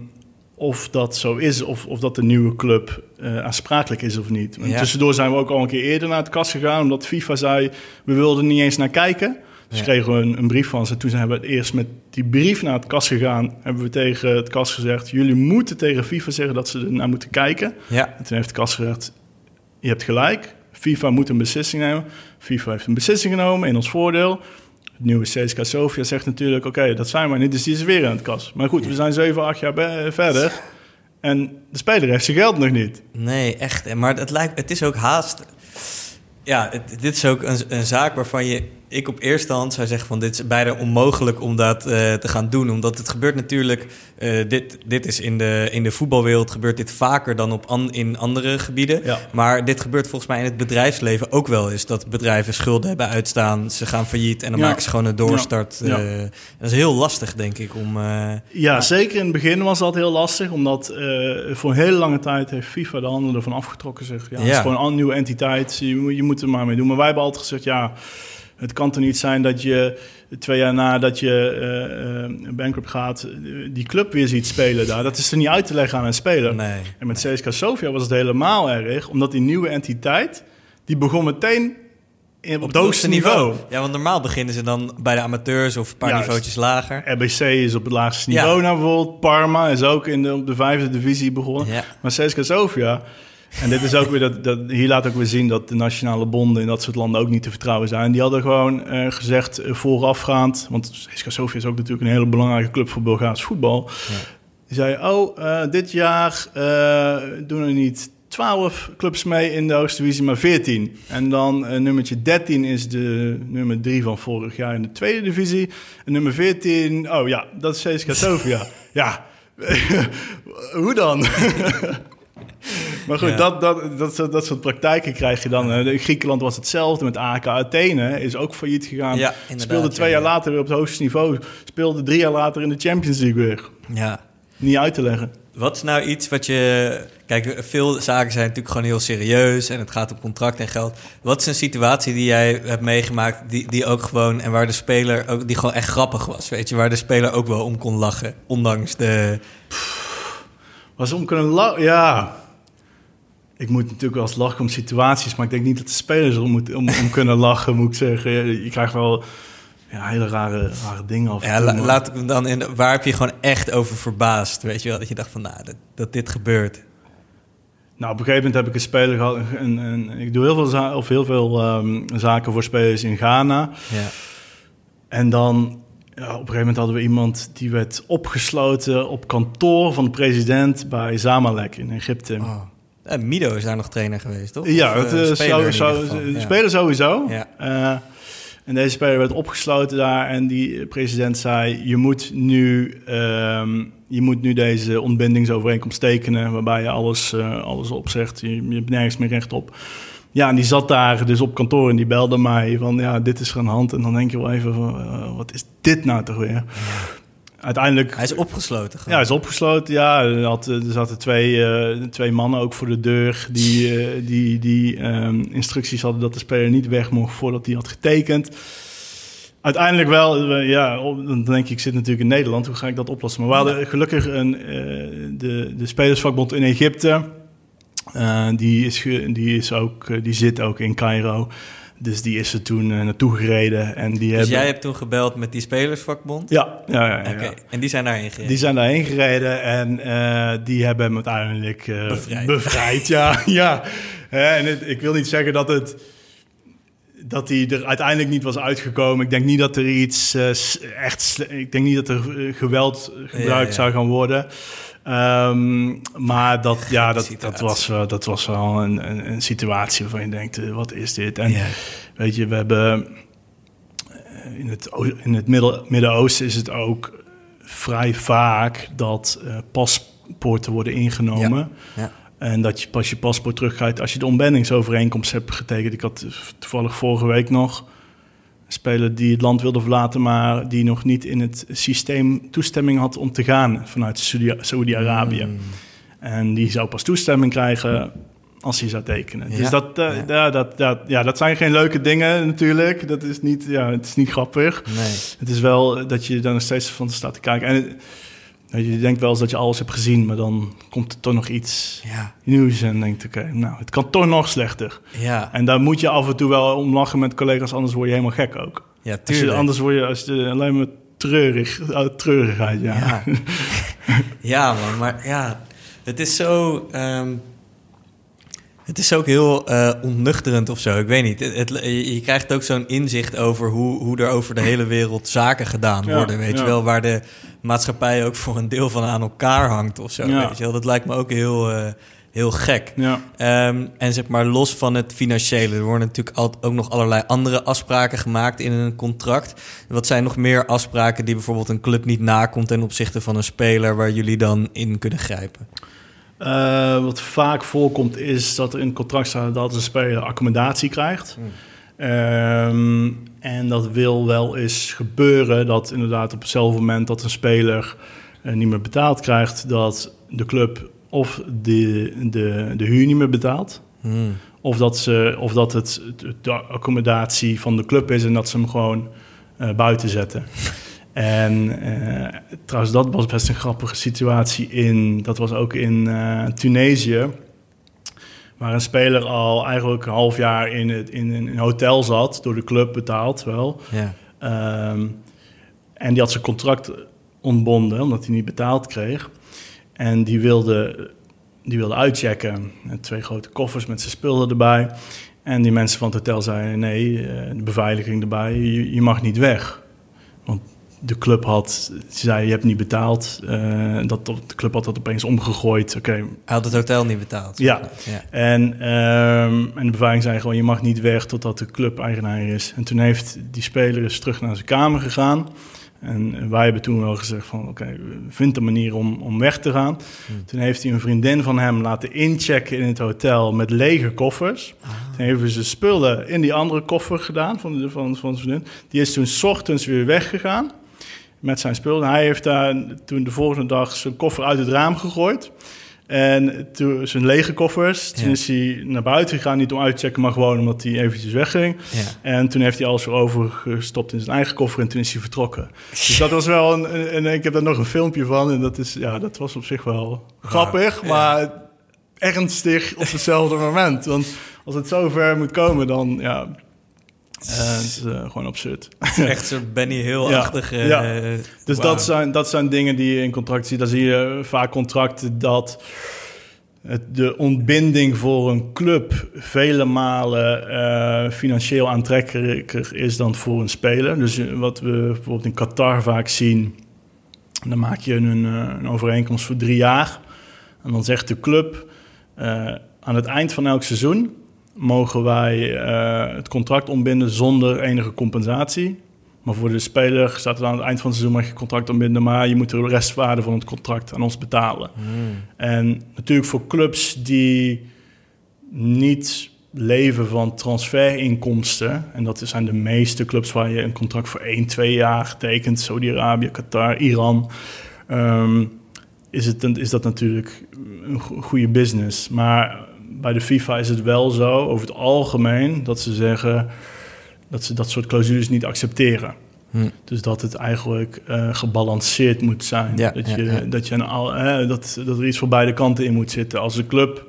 of dat zo is, of, of dat de nieuwe club eh, aansprakelijk is of niet. Ja. Tussendoor zijn we ook al een keer eerder naar het KAS gegaan, omdat FIFA zei, we wilden niet eens naar kijken. Dus Ja. kregen we een, een brief van ze. Toen zijn we eerst met die brief naar het KAS gegaan. Hebben we tegen het KAS gezegd, jullie moeten tegen FIFA zeggen dat ze er naar moeten kijken. Ja. En toen heeft de KAS gezegd, je hebt gelijk. FIFA moet een beslissing nemen. FIFA heeft een beslissing genomen in ons voordeel. Het nieuwe CSKA Sofia zegt natuurlijk, oké, dat zijn we niet, dus die is weer aan het kas. Maar goed, we zijn 7, 8 jaar be- verder. En de speler heeft zijn geld nog niet. Nee, echt. Maar het, lijkt, het is ook haast. Ja, dit is ook een, een zaak waarvan je, ik op eerste hand zou zeggen: van dit is bijna onmogelijk om dat eh, te gaan doen. Omdat het gebeurt natuurlijk. eh, dit, dit is in de, in de voetbalwereld gebeurt dit vaker dan op an, in andere gebieden. Ja. Maar dit gebeurt volgens mij in het bedrijfsleven ook wel eens. Dat bedrijven schulden hebben uitstaan, ze gaan failliet en dan Ja. maken ze gewoon een doorstart. Ja. eh, dat is heel lastig, denk ik, om. Ja, zeker in het begin was dat heel lastig, omdat voor een hele lange tijd heeft FIFA de handen ervan afgetrokken. Zeg. Ja, Het is gewoon een nieuwe entiteit, je, je moet er maar mee doen. Maar wij hebben altijd gezegd, ja, het kan toch niet zijn dat je twee jaar nadat je eh, eh, bankrupt gaat, die club weer ziet spelen daar. Dat is er niet uit te leggen aan een speler. nee. En met CSKA Sofia was het helemaal erg, omdat die nieuwe entiteit, die begon meteen in, op, het hoogste niveau. Ja, want normaal beginnen ze dan bij de amateurs of een paar Juist. niveautjes lager. RBC is op het laagste Ja. niveau nou bijvoorbeeld. Parma is ook in de, op de vijfde divisie begonnen. Ja. Maar CSKA Sofia... En dit is ook weer dat, dat, hier laat ook weer zien dat de nationale bonden in dat soort landen ook niet te vertrouwen zijn. Die hadden gewoon eh, gezegd eh, voorafgaand, want CSKA Sofia is ook natuurlijk een hele belangrijke club voor Bulgaars voetbal. Die zei, oh, eh, dit jaar doen er niet 12 clubs mee in de hoogste divisie, maar 14. En dan eh, nummertje 13 is de nummer 3 van vorig jaar in de tweede divisie. En nummer 14, oh ja, dat is CSKA Sofia. ja, hoe dan? maar goed, Ja. dat, dat, dat, soort- dat soort praktijken krijg je dan. In Griekenland was hetzelfde met AK Athene, is ook failliet gegaan. Ja, speelde twee ja, jaar ja. later weer op het hoogste niveau. Speelde drie jaar later in de Champions League weer. Ja. Niet uit te leggen. Wat is nou iets wat je... Kijk, veel zaken zijn natuurlijk gewoon heel serieus... en het gaat om contract en geld. Wat is een situatie die jij hebt meegemaakt... die, die ook gewoon... en waar de speler ook... die gewoon echt grappig was, weet je? Waar de speler ook wel om kon lachen, ondanks de... Was om kunnen lachen? Ja. Ik moet natuurlijk wel eens lachen om situaties, maar ik denk niet dat de spelers om, moet, om, om kunnen lachen, moet ik zeggen. Je, je krijgt wel ja, hele rare, rare dingen af. en Ja, toe, la- maar- laat ik hem dan in... Waar heb je gewoon echt over verbaasd, weet je wel? Dat je dacht van, nou, dat, dat dit gebeurt. Nou, op een gegeven moment heb ik een speler gehad. Een, een, ik doe heel veel, za- of heel veel ehm, zaken voor spelers in Ghana. Ja. En dan, ja, op een gegeven moment hadden we iemand die werd opgesloten op kantoor van de president bij Zamalek in Egypte. Oh. Eh, Mido is daar nog trainer geweest, toch? Ja, Of, het, eh, eh, speler zou, zou, speler sowieso. Ja. En deze speler werd opgesloten daar en die president zei: Je moet nu, ehm, je moet nu deze ontbindingsovereenkomst tekenen, waarbij je alles, eh, alles opzegt. Je, je hebt nergens meer recht op. Ja, en die zat daar dus op kantoor en die belde mij van ja, dit is er aan de hand. En dan denk je wel even van, wat is dit nou toch weer? Uiteindelijk Hij is opgesloten ja, hij is opgesloten. Ja, er, had, er zaten twee, eh, twee mannen ook voor de deur die, eh, die, die ehm, instructies hadden dat de speler niet weg mocht voordat hij had getekend. Uiteindelijk wel, ja, dan denk ik, ik zit natuurlijk in Nederland, hoe ga ik dat oplossen? Maar we hadden gelukkig een, eh, de, de spelersvakbond in Egypte, die, is die, is ook, die zit ook in Cairo. Dus die is er toen uh, naartoe gereden. En die dus hebben... jij hebt toen gebeld met die spelersvakbond? Ja, ja, ja. ja, Oké, En die zijn daarheen gereden? Die zijn daarheen gereden en uh, die hebben hem uiteindelijk uh, bevrijd. bevrijd. ja, ja. en het, ik wil niet zeggen dat het dat hij er uiteindelijk niet was uitgekomen. Ik denk niet dat er iets echt. Ik denk niet dat er geweld gebruikt ja. zou gaan worden. Um, maar dat, ja, dat, dat, was, uh, dat was wel een, een, een, situatie waarvan je denkt: uh, wat is dit? En weet je, we hebben. In het, in het Midden-Oosten is het ook vrij vaak dat paspoorten worden ingenomen. Ja. En dat je pas je paspoort terugkrijgt als je de ontbindingsovereenkomst hebt getekend. Ik had toevallig vorige week nog speler die het land wilde verlaten, maar die nog niet in het systeem toestemming had om te gaan vanuit Saudi-Arabië. Mm. En die zou pas toestemming krijgen als hij zou tekenen. Ja, dus dat, uh, ja. ja. dat, dat, ja, dat zijn geen leuke dingen natuurlijk. Dat is niet, ja, het is niet grappig. Nee. Het is wel dat je dan nog steeds van staat te kijken. En je denkt wel eens dat je alles hebt gezien, maar dan komt er toch nog iets Ja, nieuws en denkt, oké, nou, het kan toch nog slechter. ja, En daar moet je af en toe wel om lachen met collega's, anders word je helemaal gek ook. ja Als je, tuurlijk. anders word je als je alleen maar treurig, uh, treurigheid, ja. Ja. ja, man, maar ja, het is zo. ehm, het is ook heel eh, ontnuchterend of zo. Ik weet niet. Het, het- je, krijgt ook zo'n inzicht over hoe, hoe er over de hele wereld zaken gedaan Ja, worden. Weet ja. je wel, waar de maatschappij ook voor een deel van aan elkaar hangt of zo. Ja. Weet je wel, dat lijkt me ook heel, eh, heel gek. Ehm, en zeg maar los van het financiële, er worden natuurlijk ook nog allerlei andere afspraken gemaakt in een contract. Wat zijn nog meer afspraken die bijvoorbeeld een club niet nakomt ten opzichte van een speler waar jullie dan in kunnen grijpen? Eh, wat vaak voorkomt is dat er in het contract staat dat een speler accommodatie krijgt. Ehm, en dat wil wel eens gebeuren dat inderdaad op hetzelfde moment dat een speler eh, niet meer betaald krijgt, dat de club of de, de, de huur niet meer betaalt. Hmm. Of dat, ze, of dat het het- de accommodatie van de club is en dat ze hem gewoon eh, buiten zetten. En eh, trouwens, dat was best een grappige situatie in. Dat was ook in eh, Tunesië. Waar een speler al eigenlijk een half jaar in, het, in een hotel zat, door de club betaald wel. Ja. Ehm, en die had zijn contract ontbonden, omdat hij niet betaald kreeg. En die wilde, die wilde uitchecken. Met twee grote koffers met zijn spullen erbij. En die mensen van het hotel zeiden: nee, eh, de beveiliging erbij, je, je mag niet weg. De club had, ze zei: je hebt niet betaald. Eh, dat, de club had dat opeens omgegooid. Oké, Hij had het hotel niet betaald. Ja. ja. en, ehm, en de beveiliging zei gewoon, je mag niet weg totdat de club eigenaar is. En toen heeft die speler eens terug naar zijn kamer gegaan. En wij hebben toen wel gezegd van, oké, vind een manier om, om weg te gaan. Toen heeft hij een vriendin van hem laten inchecken in het hotel met lege koffers. Toen hebben ze spullen in die andere koffer gedaan van, van, van zijn vriendin. Die is toen 's ochtends weer weggegaan met zijn spullen. Hij heeft daar toen de volgende dag zijn koffer uit het raam gegooid. En toen zijn lege koffers. Toen Ja. is hij naar buiten gegaan, niet om uit te checken, maar gewoon omdat hij eventjes wegging. Ja. En toen heeft hij alles weer overgestopt in zijn eigen koffer en toen is hij vertrokken. Dus dat was wel een, en ik heb daar nog een filmpje van en dat is, ja, dat was op zich wel grappig, maar ernstig op hetzelfde moment. Want als het zo ver moet komen, dan ja, het is eh, gewoon absurd. Echt zo'n Benny Hill-achtige... Ja, ja. eh, Dus wauw. dat, zijn, dat zijn dingen die je in contracten ziet. Dan zie je vaak contracten dat het, de ontbinding voor een club vele malen eh, financieel aantrekkelijker is dan voor een speler. Dus eh, wat we bijvoorbeeld in Qatar vaak zien, dan maak je een, eh, een overeenkomst voor drie jaar. En dan zegt de club, eh, aan het eind van elk seizoen mogen wij eh, het contract ontbinden zonder enige compensatie. Maar voor de speler staat er aan het eind van het seizoen mag je contract ontbinden, maar je moet de restwaarde van het contract aan ons betalen. Hmm. En natuurlijk voor clubs die niet leven van transferinkomsten, en dat zijn de meeste clubs waar je een contract voor 1, 2 jaar tekent, Saudi-Arabië, Qatar, Iran, ehm, is, het, is dat natuurlijk een go- goede business. Maar bij de FIFA is het wel zo, over het algemeen, dat ze zeggen dat ze dat soort clausules niet accepteren. Hm. Dus dat het eigenlijk eh, gebalanceerd moet zijn. Ja, dat, je, ja. Dat, je een, al- eh, dat, dat er iets voor beide kanten in moet zitten. Als de club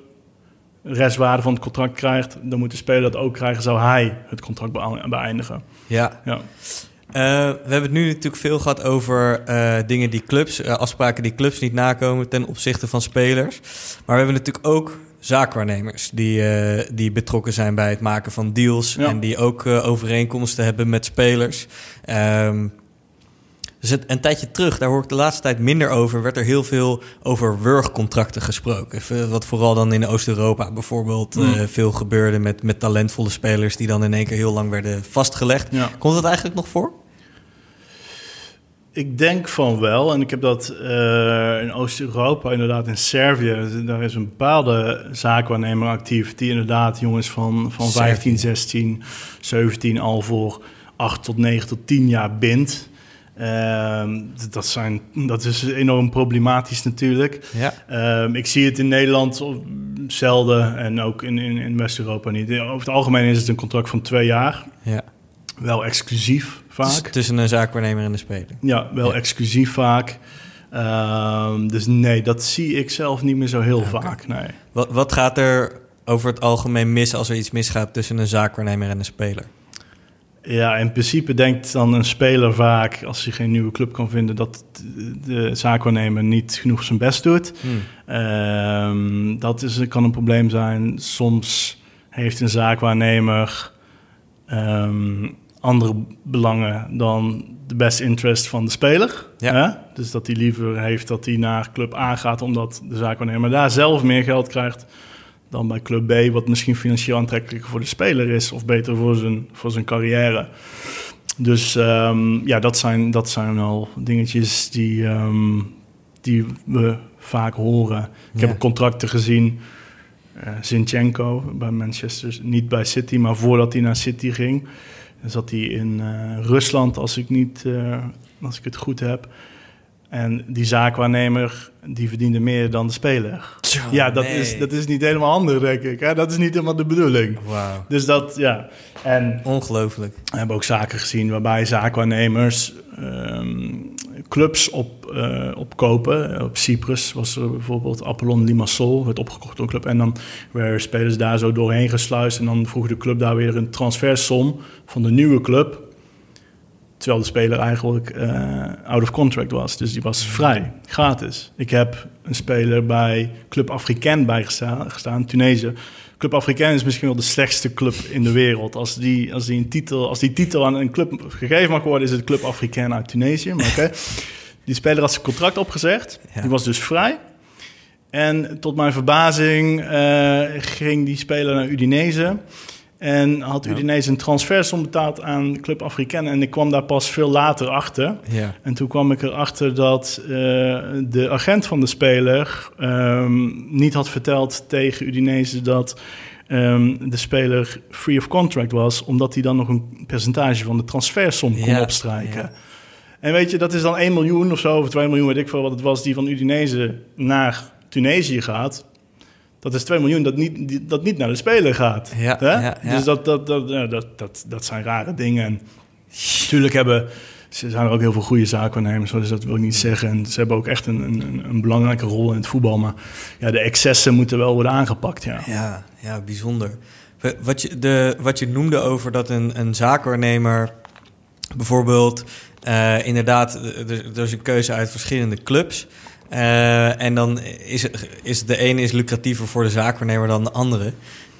restwaarde van het contract krijgt, dan moet de speler dat ook krijgen, zou hij het contract beëindigen. Ja. Ja. Eh, we hebben het nu natuurlijk veel gehad over dingen die clubs, afspraken die clubs niet nakomen ten opzichte van spelers. Maar we hebben natuurlijk ook zaakwaarnemers die, eh, die betrokken zijn bij het maken van deals Ja. en die ook eh, overeenkomsten hebben met spelers. Ehm, dus het, een tijdje terug, daar hoor ik de laatste tijd minder over, werd er heel veel over wurgcontracten gesproken. Wat vooral dan in Oost-Europa bijvoorbeeld Mm. eh, veel gebeurde met, met talentvolle spelers die dan in één keer heel lang werden vastgelegd. Ja. Komt dat eigenlijk nog voor? Ik denk van wel. En ik heb dat eh, in Oost-Europa, inderdaad in Servië. Daar is een bepaalde zaakwaarnemer actief. Die inderdaad jongens van, van Servië. 15, 16, 17 al voor 8 tot 9 tot 10 jaar bindt. Ehm, dat, zijn, dat is enorm problematisch natuurlijk. Ja. Ehm, ik zie het in Nederland zelden en ook in, in, in West-Europa niet. Over het algemeen is het een contract van twee jaar. ja. Wel exclusief vaak. Dus tussen een zaakwaarnemer en de speler. Ja, wel Ja. exclusief vaak. Ehm, dus nee, dat zie ik zelf niet meer zo heel vaak. Nee. Wat, wat gaat er over het algemeen mis als er iets misgaat tussen een zaakwaarnemer en een speler? Ja, in principe denkt dan een speler vaak, als hij geen nieuwe club kan vinden, dat de zaakwaarnemer niet genoeg zijn best doet. Ehm, dat is, kan een probleem zijn. Soms heeft een zaakwaarnemer ehm, andere belangen dan de best interest van de speler. Ja. Hè? Dus dat hij liever heeft dat hij naar club A gaat, omdat de zaakwaarnemer daar zelf meer geld krijgt dan bij club B, wat misschien financieel aantrekkelijker voor de speler is of beter voor zijn, voor zijn carrière. Dus ehm, ja, dat zijn, dat zijn al dingetjes die, ehm, die we vaak horen. Ik Ja. heb contracten gezien. eh Zinchenko bij Manchester, niet bij City, maar voordat hij naar City ging, zat hij in eh, Rusland, als ik, niet, eh, als ik het goed heb. En die zaakwaarnemer, die verdiende meer dan de speler. ja, dat, nee. is, dat is niet helemaal handig, denk ik. Hè? Dat is niet helemaal de bedoeling. Dus dat, ja. En Ongelooflijk. we hebben ook zaken gezien waarbij zaakwaarnemers ehm, clubs op, eh, opkopen. Op Cyprus was er bijvoorbeeld Apollon Limassol, werd opgekocht door een club. En dan werden spelers daar zo doorheen gesluist. En dan vroeg de club daar weer een transfersom van de nieuwe club. Terwijl de speler eigenlijk eh, out of contract was. Dus die was vrij, gratis. Ik heb een speler bij Club Africain bijgestaan, gestaan, Tunesië. Club Africain is misschien wel de slechtste club in de wereld. Als die, als die, een titel, als die titel aan een club gegeven mag worden, is het Club Africain uit Tunesië. Maar oké. Die speler had zijn contract opgezegd. Ja. Die was dus vrij. En tot mijn verbazing eh, ging die speler naar Udinese. En had. Udinese een transfersom betaald aan Club Africain. En ik kwam daar pas veel later achter. Ja. En toen kwam ik erachter dat eh, de agent van de speler ehm, niet had verteld tegen Udinese dat ehm, de speler free of contract was, omdat hij dan nog een percentage van de transfersom kon Ja, opstrijken. ja. En weet je, dat is dan 1 miljoen of zo, of 2 miljoen, weet ik veel wat het was, die van Udinese naar Tunesië gaat. Dat is 2 miljoen dat niet, dat niet naar de speler gaat. Ja, hè? ja, ja. Dus dat, dat, dat, ja, dat, dat, dat zijn rare dingen. En natuurlijk hebben ze zijn er ook heel veel goede zaakwaarnemers, dus dat wil ik niet zeggen. En ze hebben ook echt een, een, een belangrijke rol in het voetbal. Maar ja, de excessen moeten wel worden aangepakt. Ja. Ja, ja, bijzonder. Wat je, de, wat je noemde over dat een, een zaakwaarnemer bijvoorbeeld eh, inderdaad, er, er is een keuze uit verschillende clubs. Eh, en dan is, is de ene is lucratiever voor de zaakwaarnemer dan de andere.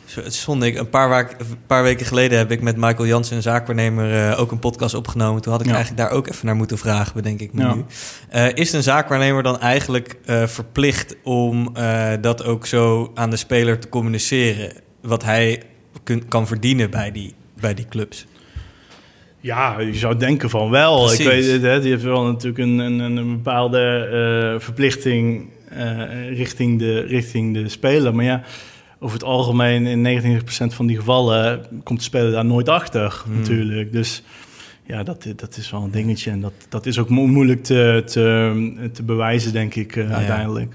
Zo- Het stond ik een paar, waak- een paar weken geleden heb ik met Michael Jansen, een zaakwaarnemer, eh, ook een podcast opgenomen. Toen had ik Ja. eigenlijk daar ook even naar moeten vragen, bedenk ik me Ja. nu. Eh, is een zaakwaarnemer dan eigenlijk verplicht om dat ook zo aan de speler te communiceren? Wat hij kun- kan verdienen bij die, bij die clubs? Ja, je zou denken van wel. Precies. Ik weet het, hè, die heeft wel natuurlijk een, een, een bepaalde eh, verplichting eh, richting, de, richting de speler. Maar ja, over het algemeen in 99% van die gevallen komt de speler daar nooit achter Hmm. natuurlijk. Dus ja, dat, dat is wel een dingetje. En dat, dat is ook moeilijk te, te, te bewijzen, denk ik, uh, uiteindelijk.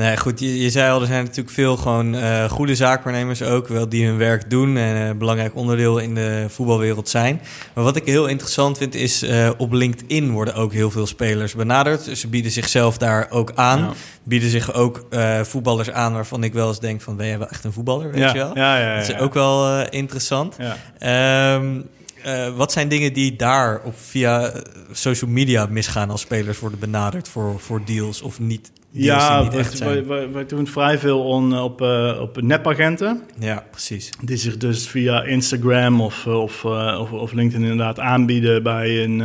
Nee, goed, je, je, zei al, er zijn natuurlijk veel gewoon uh, goede zaakwaarnemers ook, wel die hun werk doen en een belangrijk onderdeel in de voetbalwereld zijn. Maar wat ik heel interessant vind is, uh, op LinkedIn worden ook heel veel spelers benaderd. Ze bieden zichzelf daar ook aan. Ja. Bieden zich ook voetballers aan waarvan ik wel eens denk van, ben jij wel echt een voetballer, weet ja. je wel? Ja, Dat is ook wel interessant. Um, uh, wat zijn dingen die daar op via social media misgaan als spelers worden benaderd voor, voor deals of niet? Ja, wij, wij, wij, doen vrij veel on, op, uh, op nepagenten. Ja, precies. Die zich dus via Instagram of, of, uh, of, of, LinkedIn inderdaad aanbieden bij een,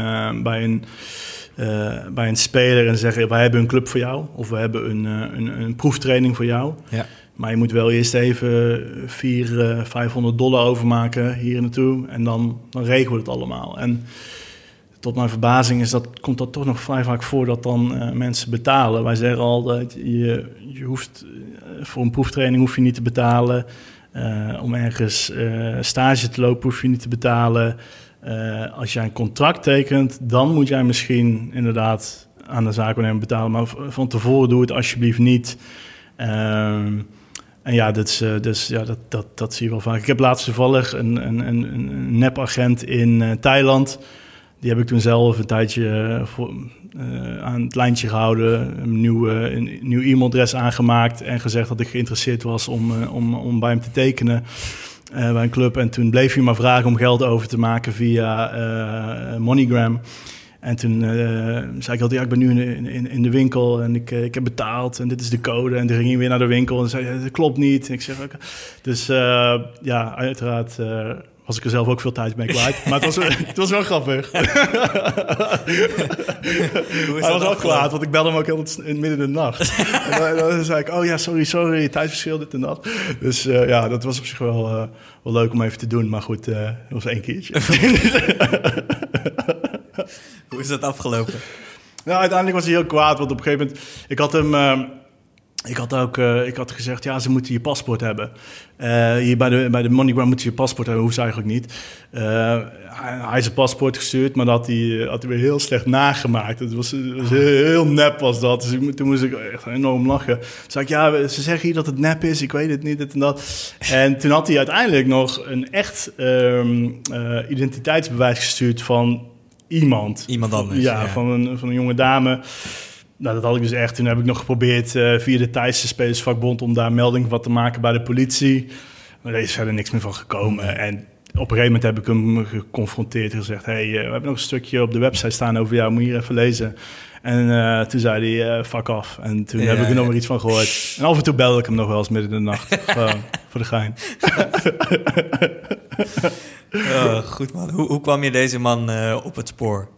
bij een, bij een speler en zeggen: Wij hebben een club voor jou of we hebben een, een, een proeftraining voor jou. Ja. Maar je moet wel eerst even 400, 500 dollar overmaken hier naartoe. En dan, dan regelen we het allemaal. En tot mijn verbazing is dat, komt dat toch nog vrij vaak voor dat dan uh, mensen betalen. Wij zeggen altijd, je, je hoeft voor een proeftraining hoef je niet te betalen. Uh, om ergens stage te lopen hoef je niet te betalen. als jij een contract tekent, dan moet jij misschien inderdaad aan de zaakwaarnemer betalen. Maar van tevoren doe het alsjeblieft niet. Ehm, en ja, dat, is, dus, ja dat, dat, dat zie je wel vaak. Ik heb laatst toevallig een, een, een, een nepagent in Thailand. Die heb ik toen zelf een tijdje voor, uh, aan het lijntje gehouden. Een nieuw, uh, een nieuw e-mailadres aangemaakt. En gezegd dat ik geïnteresseerd was om, om, om bij hem te tekenen. bij een club. En toen bleef hij maar vragen om geld over te maken via MoneyGram. En toen zei ik altijd, ja, ik ben nu in, in, in de winkel en ik, ik heb betaald en dit is de code. En toen ging hij weer naar de winkel en zei, dat klopt niet. En ik zeg, dus ja, uiteraard was ik er zelf ook veel tijd mee kwijt. maar het was, het was wel grappig. Hij was ook kwaad, want ik belde hem ook heel in midden in de nacht. en dan, zei ik, oh ja, sorry, sorry, tijdverschil, dit en dat. Dus ja, dat was op zich wel, wel leuk om even te doen. Maar goed, dat was één keertje. Hoe is dat afgelopen? Nou, uiteindelijk was hij heel kwaad, want op een gegeven moment... Ik had hem... Ik had ook uh, ik had gezegd, ja, ze moeten je paspoort hebben. Uh, hier bij de, bij de MoneyGram moeten ze je paspoort hebben, hoeft ze eigenlijk niet. Uh, hij, hij zijn paspoort gestuurd, maar dat had hij, had hij weer heel slecht nagemaakt. Het was, het was heel, heel, nep was dat. Dus ik, toen moest ik echt enorm lachen. Toen zei ik, ja, ze zeggen hier dat het nep is, ik weet het niet, dit en dat. En toen had hij uiteindelijk nog een echt um, identiteitsbewijs gestuurd van iemand. Iemand anders. Ja, ja, Van, een, van een jonge dame. Nou, dat had ik dus echt. Toen heb ik nog geprobeerd uh, via de Thaise Spelersvakbond om daar melding van te maken bij de politie. Maar er is verder niks meer van gekomen. En op een gegeven moment heb ik hem geconfronteerd en gezegd: hey, uh, we hebben nog een stukje op de website staan over jou, moet je hier even lezen. En uh, toen zei hij, uh, fuck af. En toen ja, heb ik er nog maar iets van gehoord. En af en toe belde ik hem nog wel eens midden in de nacht. Gewoon, voor de gein. oh, goed man. Hoe, hoe, kwam je deze man uh, op het spoor?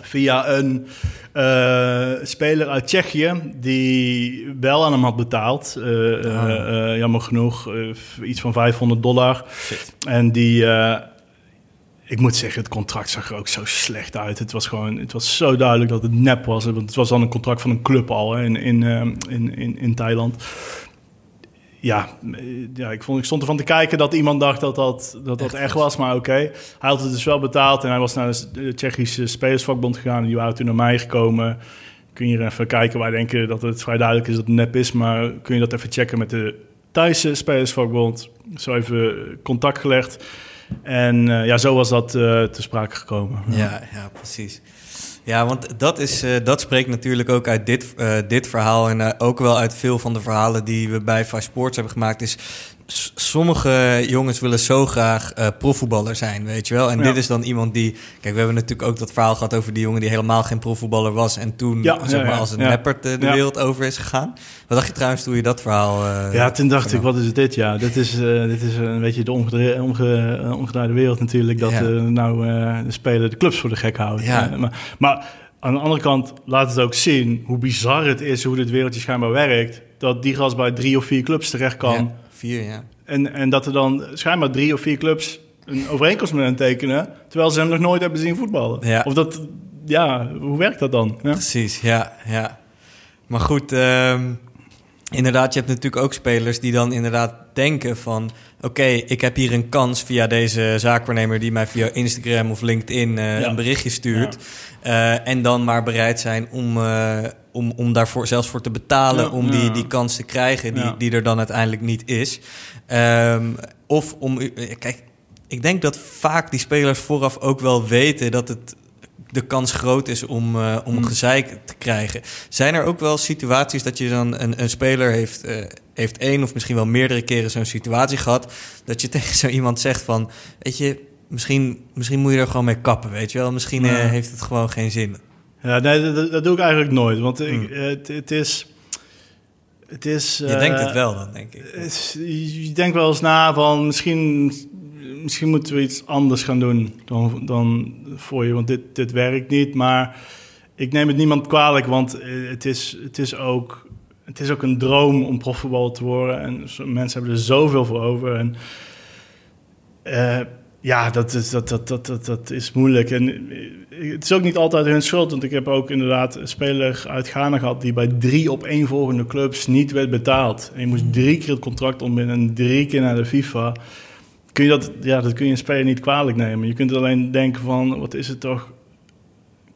Via een uh, speler uit Tsjechië die wel aan hem had betaald. Uh, oh. uh, jammer genoeg, iets van 500 dollar. Shit. En die, ik moet zeggen, het contract zag er ook zo slecht uit. Het was gewoon, het was zo duidelijk dat het nep was. Want het was dan een contract van een club al hè, in, in, in, in, in Thailand ja, ja ik, vond, ik stond ervan te kijken dat iemand dacht dat dat, dat, dat echt was. Maar oké, okay. hij had het dus wel betaald en hij was naar de Tsjechische Spelersvakbond gegaan. En die waren toen naar mij gekomen. Kun je even kijken, wij denken dat het vrij duidelijk is dat het nep is. Maar kun je dat even checken met de Thaise Spelersvakbond. Zo even contact gelegd. En uh, ja, zo was dat uh, te sprake gekomen. Ja, ja, precies. Ja, want dat, is, uh, dat spreekt natuurlijk ook uit dit, uh, dit verhaal en uh, ook wel uit veel van de verhalen die we bij Five Sports hebben gemaakt. Is sommige jongens willen zo graag uh, profvoetballer zijn, weet je wel. En ja. dit is dan iemand die... Kijk, we hebben natuurlijk ook dat verhaal gehad over die jongen... die helemaal geen profvoetballer was... en toen, ja, zeg maar, ja, als een neppert de, wereld over is gegaan. Wat dacht je trouwens toen je dat verhaal... Uh, ja, toen dacht ik, wat is dit? Ja, dit is, uh, dit is een beetje de omgedraaide, omge, omgedraaide wereld natuurlijk... dat nou de speler de clubs voor de gek houdt. maar, maar aan de andere kant laat het ook zien hoe bizar het is... hoe dit wereldje schijnbaar werkt... dat die gast bij drie of vier clubs terecht kan... Vier, ja. En, en dat er dan schijnbaar drie of vier clubs een overeenkomst met hem tekenen, terwijl ze hem nog nooit hebben zien voetballen. Ja. Of dat, ja, hoe werkt dat dan? Ja. Precies, ja, ja. Maar goed, um, inderdaad, je hebt natuurlijk ook spelers die dan inderdaad denken van... oké, ik heb hier een kans via deze zaakwaarnemer... die mij via Instagram of LinkedIn uh, Ja. een berichtje stuurt. Eh, en dan maar bereid zijn om, eh, om, om daarvoor zelfs voor te betalen... Ja, om die, die kans te krijgen die, die er dan uiteindelijk niet is. Ehm, of om... eh, Kijk, ik denk dat vaak die spelers vooraf ook wel weten... dat het de kans groot is om, eh, om Hmm. gezeik te krijgen. Zijn er ook wel situaties dat je dan een, een speler heeft, eh, heeft één of misschien wel meerdere keren zo'n situatie gehad, dat je tegen zo iemand zegt van, weet je, misschien, misschien moet je er gewoon mee kappen, weet je wel? Misschien eh, heeft het gewoon geen zin. Ja, nee, dat, dat doe ik eigenlijk nooit. Want ik, Hmm. eh, het, het is... Het is Je eh, denkt het wel dan, denk ik. het je denkt wel eens na van misschien, misschien moeten we iets anders gaan doen dan, dan voor je. Want dit, dit werkt niet. Maar ik neem het niemand kwalijk, want eh, het is, het is, ook, het is ook een droom om profvoetbal te worden. En mensen hebben er zoveel voor over. En eh, ja, dat is, dat, dat, dat, dat, dat is moeilijk. En eh, het is ook niet altijd hun schuld. Want ik heb ook inderdaad een speler uit Ghana gehad... die bij drie op één volgende clubs niet werd betaald. En je moest drie keer het contract ombinden en drie keer naar de FIFA. Kun je dat, ja, dat kun je een speler niet kwalijk nemen. Je kunt alleen denken van, wat is het toch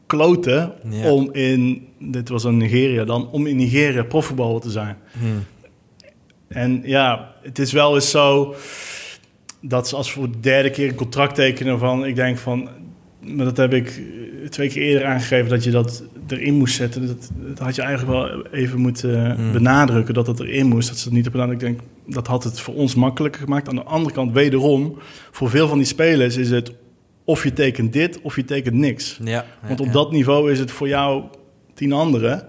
kloten... Ja. om in, dit was in Nigeria dan... om in Nigeria profvoetballer te zijn. Hmm. En ja, het is wel eens zo dat ze als voor de derde keer een contract tekenen van, ik denk van, maar dat heb ik twee keer eerder aangegeven dat je dat erin moest zetten. Dat, dat had je eigenlijk wel even moeten Hmm. benadrukken dat dat erin moest. Dat ze het niet hebben gedaan. Ik denk dat had het voor ons makkelijker gemaakt. Aan de andere kant, wederom, voor veel van die spelers is het of je tekent dit of je tekent niks. Ja, Want op dat niveau is het voor jou tien anderen.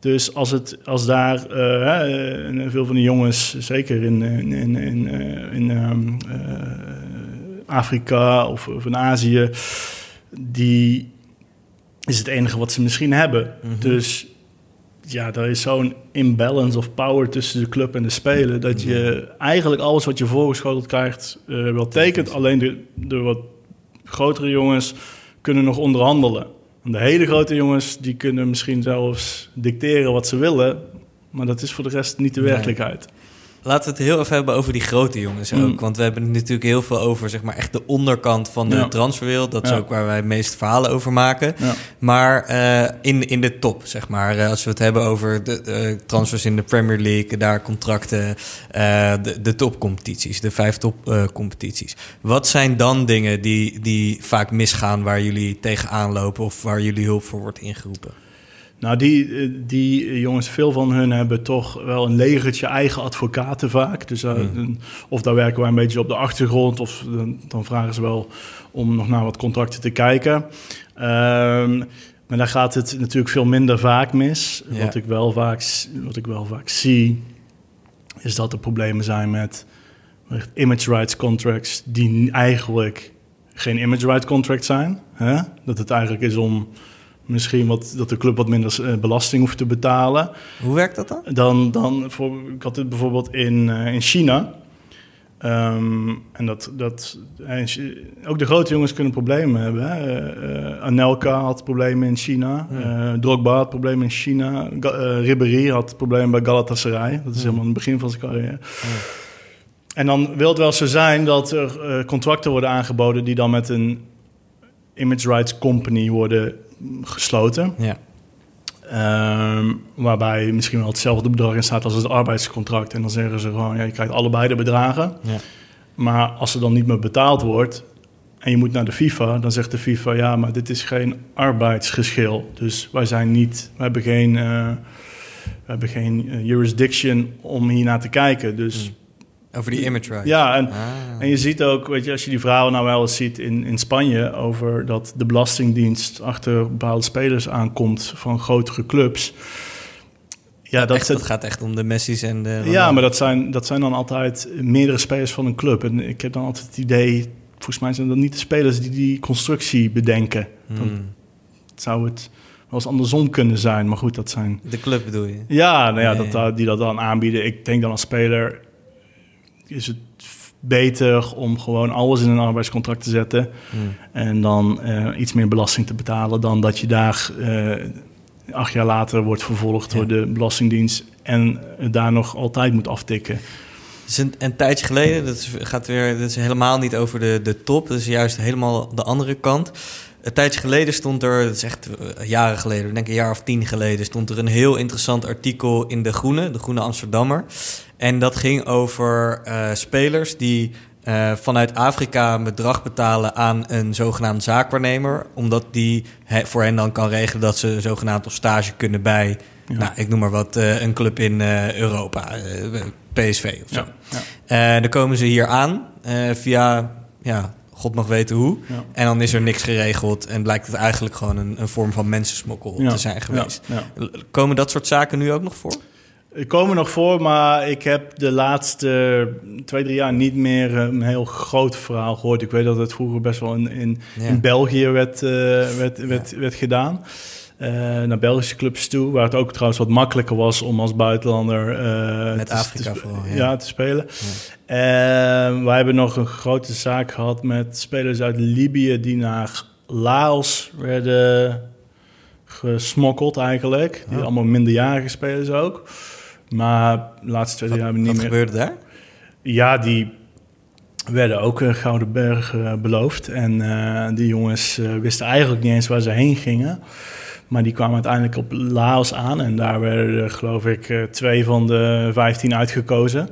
Dus als, het, als daar eh, en veel van die jongens, zeker in, in, in, in, eh, in ehm, eh, Afrika of, of in Azië, die is het enige wat ze misschien hebben. Mhm. Dus ja, er is zo'n imbalance of power tussen de club en de speler. Dat je eigenlijk alles wat je voorgeschoteld krijgt eh, wel tekent. Alleen de, de wat grotere jongens kunnen nog onderhandelen. En de hele grote jongens die kunnen misschien zelfs dicteren wat ze willen. Maar dat is voor de rest niet de werkelijkheid. Laten we het heel even hebben over die grote jongens ook. Mm. Want we hebben het natuurlijk heel veel over zeg maar, echt de onderkant van de Ja. transferwereld. Dat is Ja. ook waar wij het meeste verhalen over maken. Ja. Maar eh, in, in de top, zeg maar. eh, als we het hebben over de eh, transfers in de Premier League, daar contracten, de, de topcompetities, de vijf topcompetities. Wat zijn dan dingen die, die vaak misgaan waar jullie tegenaan lopen of waar jullie hulp voor wordt ingeroepen? Nou, die, eh, die jongens, veel van hun hebben toch wel een legertje eigen advocaten vaak. Dus, eh, Hmm. of daar werken wij een beetje op de achtergrond, of dan, dan vragen ze wel om nog naar wat contracten te kijken. Ehm, maar daar gaat het natuurlijk veel minder vaak mis. Ja. Wat, ik wel vaak, wat ik wel vaak zie, is dat er problemen zijn met met image rights contracts die eigenlijk geen image rights contract zijn. Hè? Dat het eigenlijk is om misschien wat, dat de club wat minder eh, belasting hoeft te betalen. Hoe werkt dat dan? Dan, dan voor, ik had dit bijvoorbeeld in, eh, in China. Ehm, en dat, dat Chi- ook de grote jongens kunnen problemen hebben. Hè? Eh, eh, Anelka had problemen in China. Ja. Eh, Drogba had problemen in China. Ga, eh, Ribéry had problemen bij Galatasaray. Dat is Ja. helemaal in het begin van zijn carrière. En dan wil het wel zo zijn dat er eh, contracten worden aangeboden... die dan met een image rights company worden gesloten. Ja. Ehm, waarbij misschien wel hetzelfde bedrag in staat als het arbeidscontract. En dan zeggen ze gewoon, ja, je krijgt allebei de bedragen. Ja. Maar als er dan niet meer betaald wordt en je moet naar de FIFA, dan zegt de FIFA, ja, maar dit is geen arbeidsgeschil. Dus wij zijn niet, we hebben geen, eh, we hebben geen eh, jurisdiction om hier naar te kijken. Dus Over die image ja, en Ah. en je ziet ook, weet je, als je die verhalen nou wel eens ziet in, in Spanje over dat de Belastingdienst achter bepaalde spelers aankomt van grotere clubs. Ja, dat, Echt, dat gaat echt om de Messi's en de... ja maar dat zijn, dat zijn dan altijd meerdere spelers van een club. En ik heb dan altijd het idee, volgens mij zijn dat niet de spelers die die constructie bedenken. Dan Hmm. zou het wel eens andersom kunnen zijn, maar goed, dat zijn... De club bedoel je? Ja, nou ja, dat, die dat dan aanbieden. Ik denk dan als speler is het beter om gewoon alles in een arbeidscontract te zetten. Hmm. En dan eh, iets meer belasting te betalen dan dat je daar eh, acht jaar later wordt vervolgd Ja. door de Belastingdienst en daar nog altijd moet aftikken. Het is een, een tijdje geleden, dat gaat weer, dat is helemaal niet over de, de top, dat is juist helemaal de andere kant. Een tijdje geleden stond er, dat is echt eh, jaren geleden, ik denk een jaar of tien geleden, stond er een heel interessant artikel in De Groene, De Groene Amsterdammer. En dat ging over uh, spelers die uh, vanuit Afrika een bedrag betalen aan een zogenaamd zaakwaarnemer. Omdat die he, voor hen dan kan regelen dat ze zogenaamd op stage kunnen bij, ja. nou, ik noem maar wat, uh, een club in Europa, PSV of zo. Ja, ja. dan komen ze hier aan via, ja, god mag weten hoe. En dan is er niks geregeld en blijkt het eigenlijk gewoon een, een vorm van mensensmokkel te zijn geweest. Komen dat soort zaken nu ook nog voor? Ik komen nog voor, maar ik heb de laatste twee, drie jaar niet meer een heel groot verhaal gehoord. Ik weet dat het vroeger best wel in, in, ja. in België werd, uh, werd, ja. werd, werd gedaan. Uh, naar Belgische clubs toe, waar het ook trouwens wat makkelijker was om als buitenlander uh, met Afrika te, vooral, ja. ja. te spelen. Ja. wij hebben nog een grote zaak gehad met spelers uit Libië die naar Laos werden gesmokkeld eigenlijk. Die allemaal minderjarige spelers ook. Maar de laatste twee wat, jaar hebben we niet wat meer... gebeurde daar? Ja, die werden ook een Gouden Berg uh, beloofd. En uh, die jongens uh, wisten eigenlijk niet eens waar ze heen gingen. Maar die kwamen uiteindelijk op Laos aan. En daar werden, geloof ik, twee van de vijftien uitgekozen.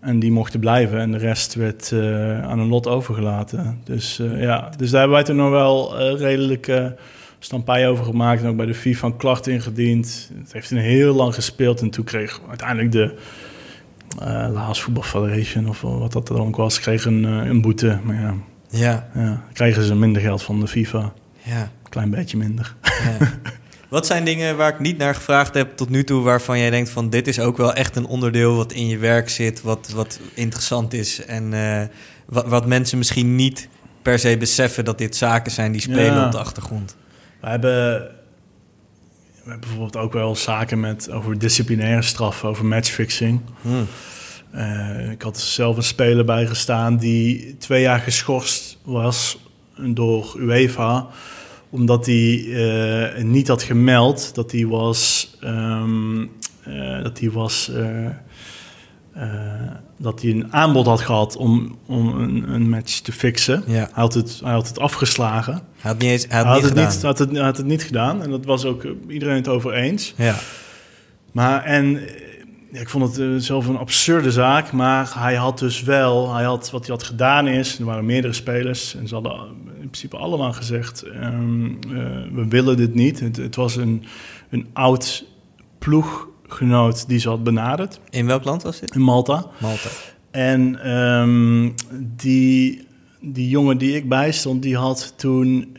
En die mochten blijven. En de rest werd aan een lot overgelaten. Dus ja, dus daar hebben wij toen nog wel redelijk stampij over gemaakt en ook bij de FIFA een klacht ingediend. Het heeft een heel lang gespeeld en toen kreeg uiteindelijk de uh, Laos Voetbal Federation of wat dat dan ook was, kreeg een, uh, een boete. Maar ja, ja. ja, kregen ze minder geld van de FIFA. Ja. Klein beetje minder. Ja. Wat zijn dingen waar ik niet naar gevraagd heb tot nu toe, waarvan jij denkt van dit is ook wel echt een onderdeel wat in je werk zit, wat, wat interessant is en uh, wat, wat mensen misschien niet per se beseffen dat dit zaken zijn die spelen ja. op de achtergrond? We hebben, we hebben bijvoorbeeld ook wel zaken met, over disciplinaire straffen, over matchfixing. Hmm. Uh, ik had zelf een speler bijgestaan die twee jaar geschorst was door UEFA omdat hij uh, niet had gemeld dat hij was, um, uh, dat hij was uh, dat hij een aanbod had gehad om, om een, een match te fixen. Ja. Hij, had het, hij had het afgeslagen. Hij had, niet eens, hij had, Hij had, niet het, niet, had, het, had het niet gedaan. En dat was ook iedereen het over eens. Ja. Maar en ja, ik vond het zelf een absurde zaak. Maar hij had dus wel, hij had, wat hij had gedaan is, er waren meerdere spelers. En ze hadden principe allemaal gezegd, um, uh, we willen dit niet. Het, het was een, een oud ploeggenoot die ze had benaderd. In welk land was dit? In Malta. Malta. En um, die, die jongen die ik bijstond, die had toen...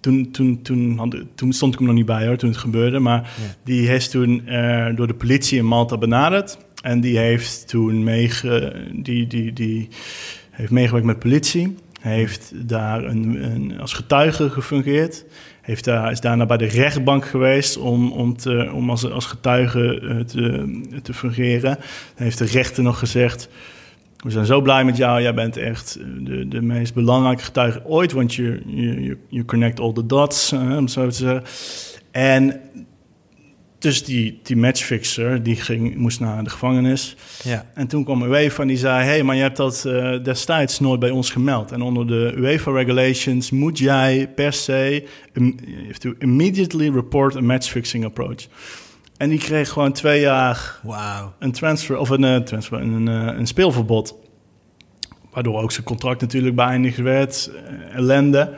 Toen, toen, toen, had, toen stond ik hem nog niet bij hoor, toen het gebeurde. Maar ja. die heeft toen uh, door de politie in Malta benaderd. En die heeft toen meege, die, die, die heeft meegewerkt met politie. Heeft daar een, als getuige gefungeerd. Heeft daar, is daarna bij de rechtbank geweest om, om, te, om als, als getuige uh, te, te fungeren. Heeft de rechter nog gezegd... We zijn zo blij met jou. Jij bent echt de, de meest belangrijke getuige ooit. Want je, je, je connect all the dots, uh, om zo te zeggen. En dus die, die matchfixer, die ging, moest naar de gevangenis. Ja. En toen kwam UEFA en die zei... hey, maar je hebt dat uh, destijds nooit bij ons gemeld. En onder de UEFA-regulations moet jij per se... Um, to immediately report a matchfixing approach. En die kreeg gewoon twee jaar wow. een transfer of een, uh, transfer, een, uh, een speelverbod. Waardoor ook zijn contract natuurlijk beëindigd werd. Ellende.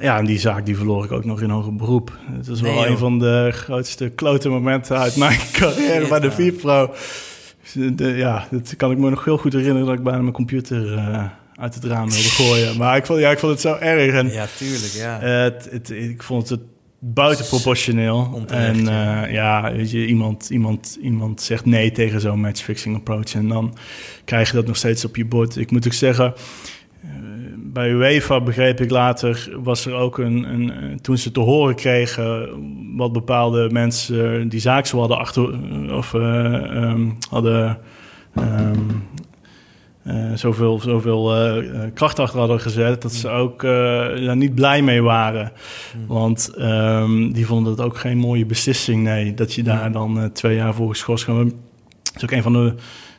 Ja, en die zaak die verloor ik ook nog in hoger beroep. Het was wel een van de grootste klote momenten uit mijn carrière bij de VPRO. De, ja, dat kan ik me nog heel goed herinneren dat ik bijna mijn computer uit het raam wilde gooien. Maar ik vond, ja, ik vond het zo erg. En, ja, tuurlijk, ja. Het, het, ik vond het buitenproportioneel. Onterecht, en uh, ja, weet je, iemand, iemand, iemand zegt nee tegen zo'n matchfixing approach. En dan krijg je dat nog steeds op je bord. Ik moet ook zeggen, bij UEFA begreep ik later, was er ook een, een, toen ze te horen kregen wat bepaalde mensen die zaak zo hadden achter, of uh, um, hadden. Um, uh, zoveel, zoveel uh, kracht achter hadden gezet, dat ze ook uh, daar niet blij mee waren. Mm. Want um, die vonden het ook geen mooie beslissing, nee, dat je daar dan twee jaar voor geschorst gaat. Dat is ook een van de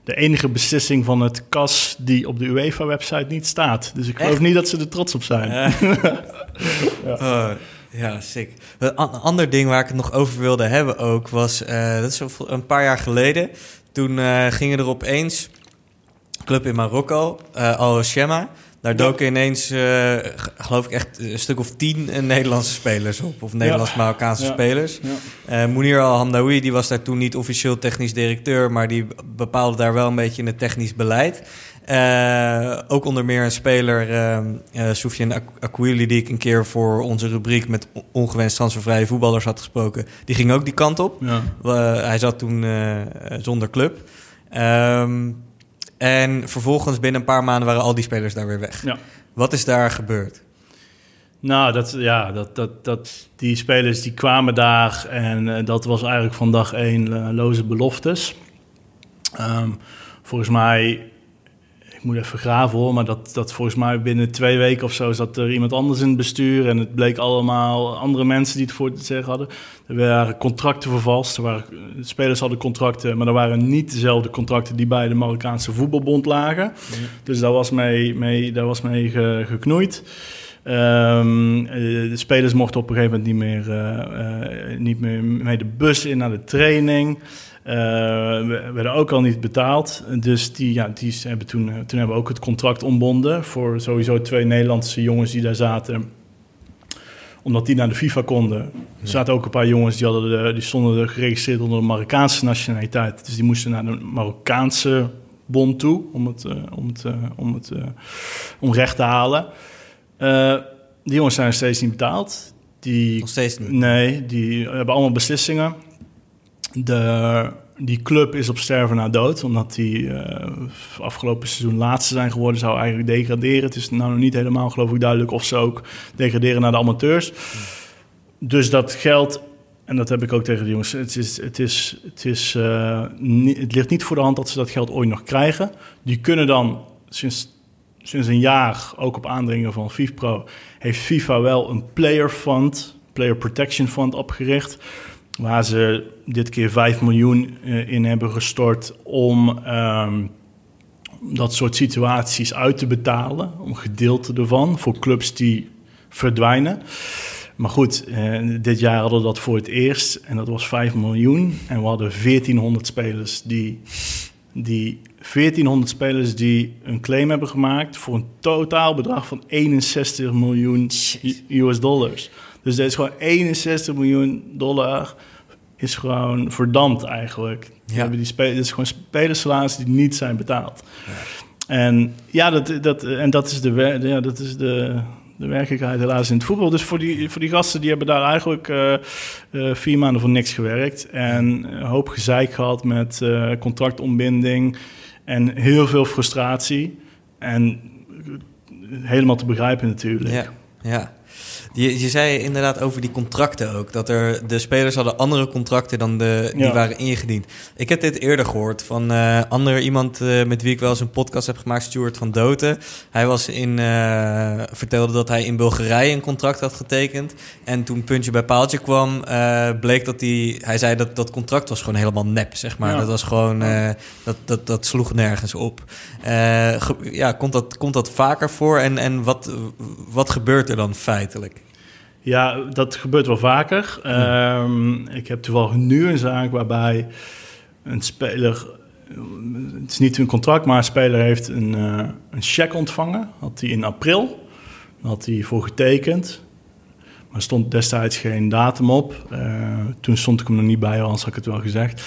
de enige beslissing van het CAS die op de UEFA-website niet staat. Dus ik geloof Echt? niet dat ze er trots op zijn. Oh, ja, sick. Een an- ander ding waar ik het nog over wilde hebben ook was... eh, dat is zo- een paar jaar geleden. Toen eh, gingen er opeens... Club in Marokko, eh Al Shema. Daar doken ineens, eh, geloof ik, echt een stuk of tien eh, Nederlandse spelers op. Of Nederlands-Marokkaanse Ja. spelers. Ja. Eh Mounir Al-Hamdawi die was daar toen niet officieel technisch directeur, maar die bepaalde daar wel een beetje in het technisch beleid. Ook onder meer een speler, eh eh, Soufiane Ak- die ik een keer voor onze rubriek met on- ongewenst transfervrije voetballers had gesproken, die ging ook die kant op. Ja. Hij zat toen zonder club. Ehm, en vervolgens binnen een paar maanden waren al die spelers daar weer weg. Ja. Wat is daar gebeurd? Nou, dat, ja, dat, dat, dat, die spelers die kwamen daar en eh, dat was eigenlijk van dag één eh, loze beloftes. Ehm, volgens mij, moet even graven hoor, maar dat, dat volgens mij binnen twee weken of zo zat er iemand anders in het bestuur en het bleek allemaal andere mensen die het voor te zeggen hadden. Er waren contracten vervalst, er waren, spelers hadden contracten, maar er waren niet dezelfde contracten die bij de Marokkaanse voetbalbond lagen. Dus daar was mee, mee, daar was mee ge- geknoeid. Ehm, eh, de spelers mochten op een gegeven moment niet meer, eh, eh, niet meer mee de bus in naar de training. Eh, we werden ook al niet betaald. Dus die, ja, die hebben toen, eh, toen hebben we ook het contract ontbonden voor sowieso twee Nederlandse jongens die daar zaten. Omdat die naar de FIFA konden. Er zaten ook een paar jongens die, hadden de, die stonden er geregistreerd onder de Marokkaanse nationaliteit. Dus die moesten naar de Marokkaanse bond toe om het, eh, om het, om het om recht te halen. Die jongens zijn nog steeds niet betaald. Die, Nog steeds niet. Nee, die hebben allemaal beslissingen. De, die club is op sterven na dood, omdat die eh, afgelopen seizoen laatste zijn geworden, zou eigenlijk degraderen. Het is nou nog niet helemaal, geloof ik, duidelijk of ze ook degraderen naar de amateurs. Dus dat geld, en dat heb ik ook tegen de jongens, het, is, het, is, het, is, eh, het ligt niet voor de hand dat ze dat geld ooit nog krijgen. Die kunnen dan sinds sinds een jaar, ook op aandringen van FIFPro, heeft FIFA wel een player fund, player protection fund opgericht. Waar ze dit keer 5 miljoen eh, in hebben gestort om ehm, dat soort situaties uit te betalen. Om gedeelte ervan voor clubs die verdwijnen. Maar goed, eh, dit jaar hadden we dat voor het eerst en dat was 5 miljoen. En we hadden 1400 spelers die, die 1400 spelers die een claim hebben gemaakt voor een totaalbedrag van 61 miljoen US dollars. Dus dat is gewoon 61 miljoen dollar is gewoon verdampt eigenlijk. Ja. Hebben die spelers, is gewoon spelerssalaris die niet zijn betaald. En ja, dat, dat, en dat is, de, ja, dat is de, de werkelijkheid helaas in het voetbal. Dus voor die, voor die gasten, die hebben daar eigenlijk eh, eh, vier maanden voor niks gewerkt. En een hoop gezeik gehad met eh, contractontbinding en heel veel frustratie. En helemaal te begrijpen natuurlijk. Ja, ja. Je, je zei inderdaad over die contracten ook. Dat er de spelers hadden andere contracten dan de, die Ja. waren ingediend. Ik heb dit eerder gehoord van eh ander iemand eh, met wie ik wel eens een podcast heb gemaakt, Stuart van Doten. Hij was in, eh, vertelde dat hij in Bulgarije een contract had getekend. En toen puntje bij paaltje kwam, bleek dat hij... Hij zei dat dat contract was gewoon helemaal nep, zeg maar. Ja. Dat was gewoon... dat, dat, dat sloeg nergens op. Ja, komt dat, komt dat vaker voor? En, en wat, wat gebeurt er dan feitelijk? Ja, dat gebeurt wel vaker. Ehm, ik heb toevallig nu een zaak waarbij een speler... Het is niet een contract, maar een speler heeft een, eh, een cheque ontvangen. Had hij in april. Daar had hij voor getekend. Maar er stond destijds geen datum op. Eh, toen stond ik hem nog niet bij, anders had ik het wel gezegd.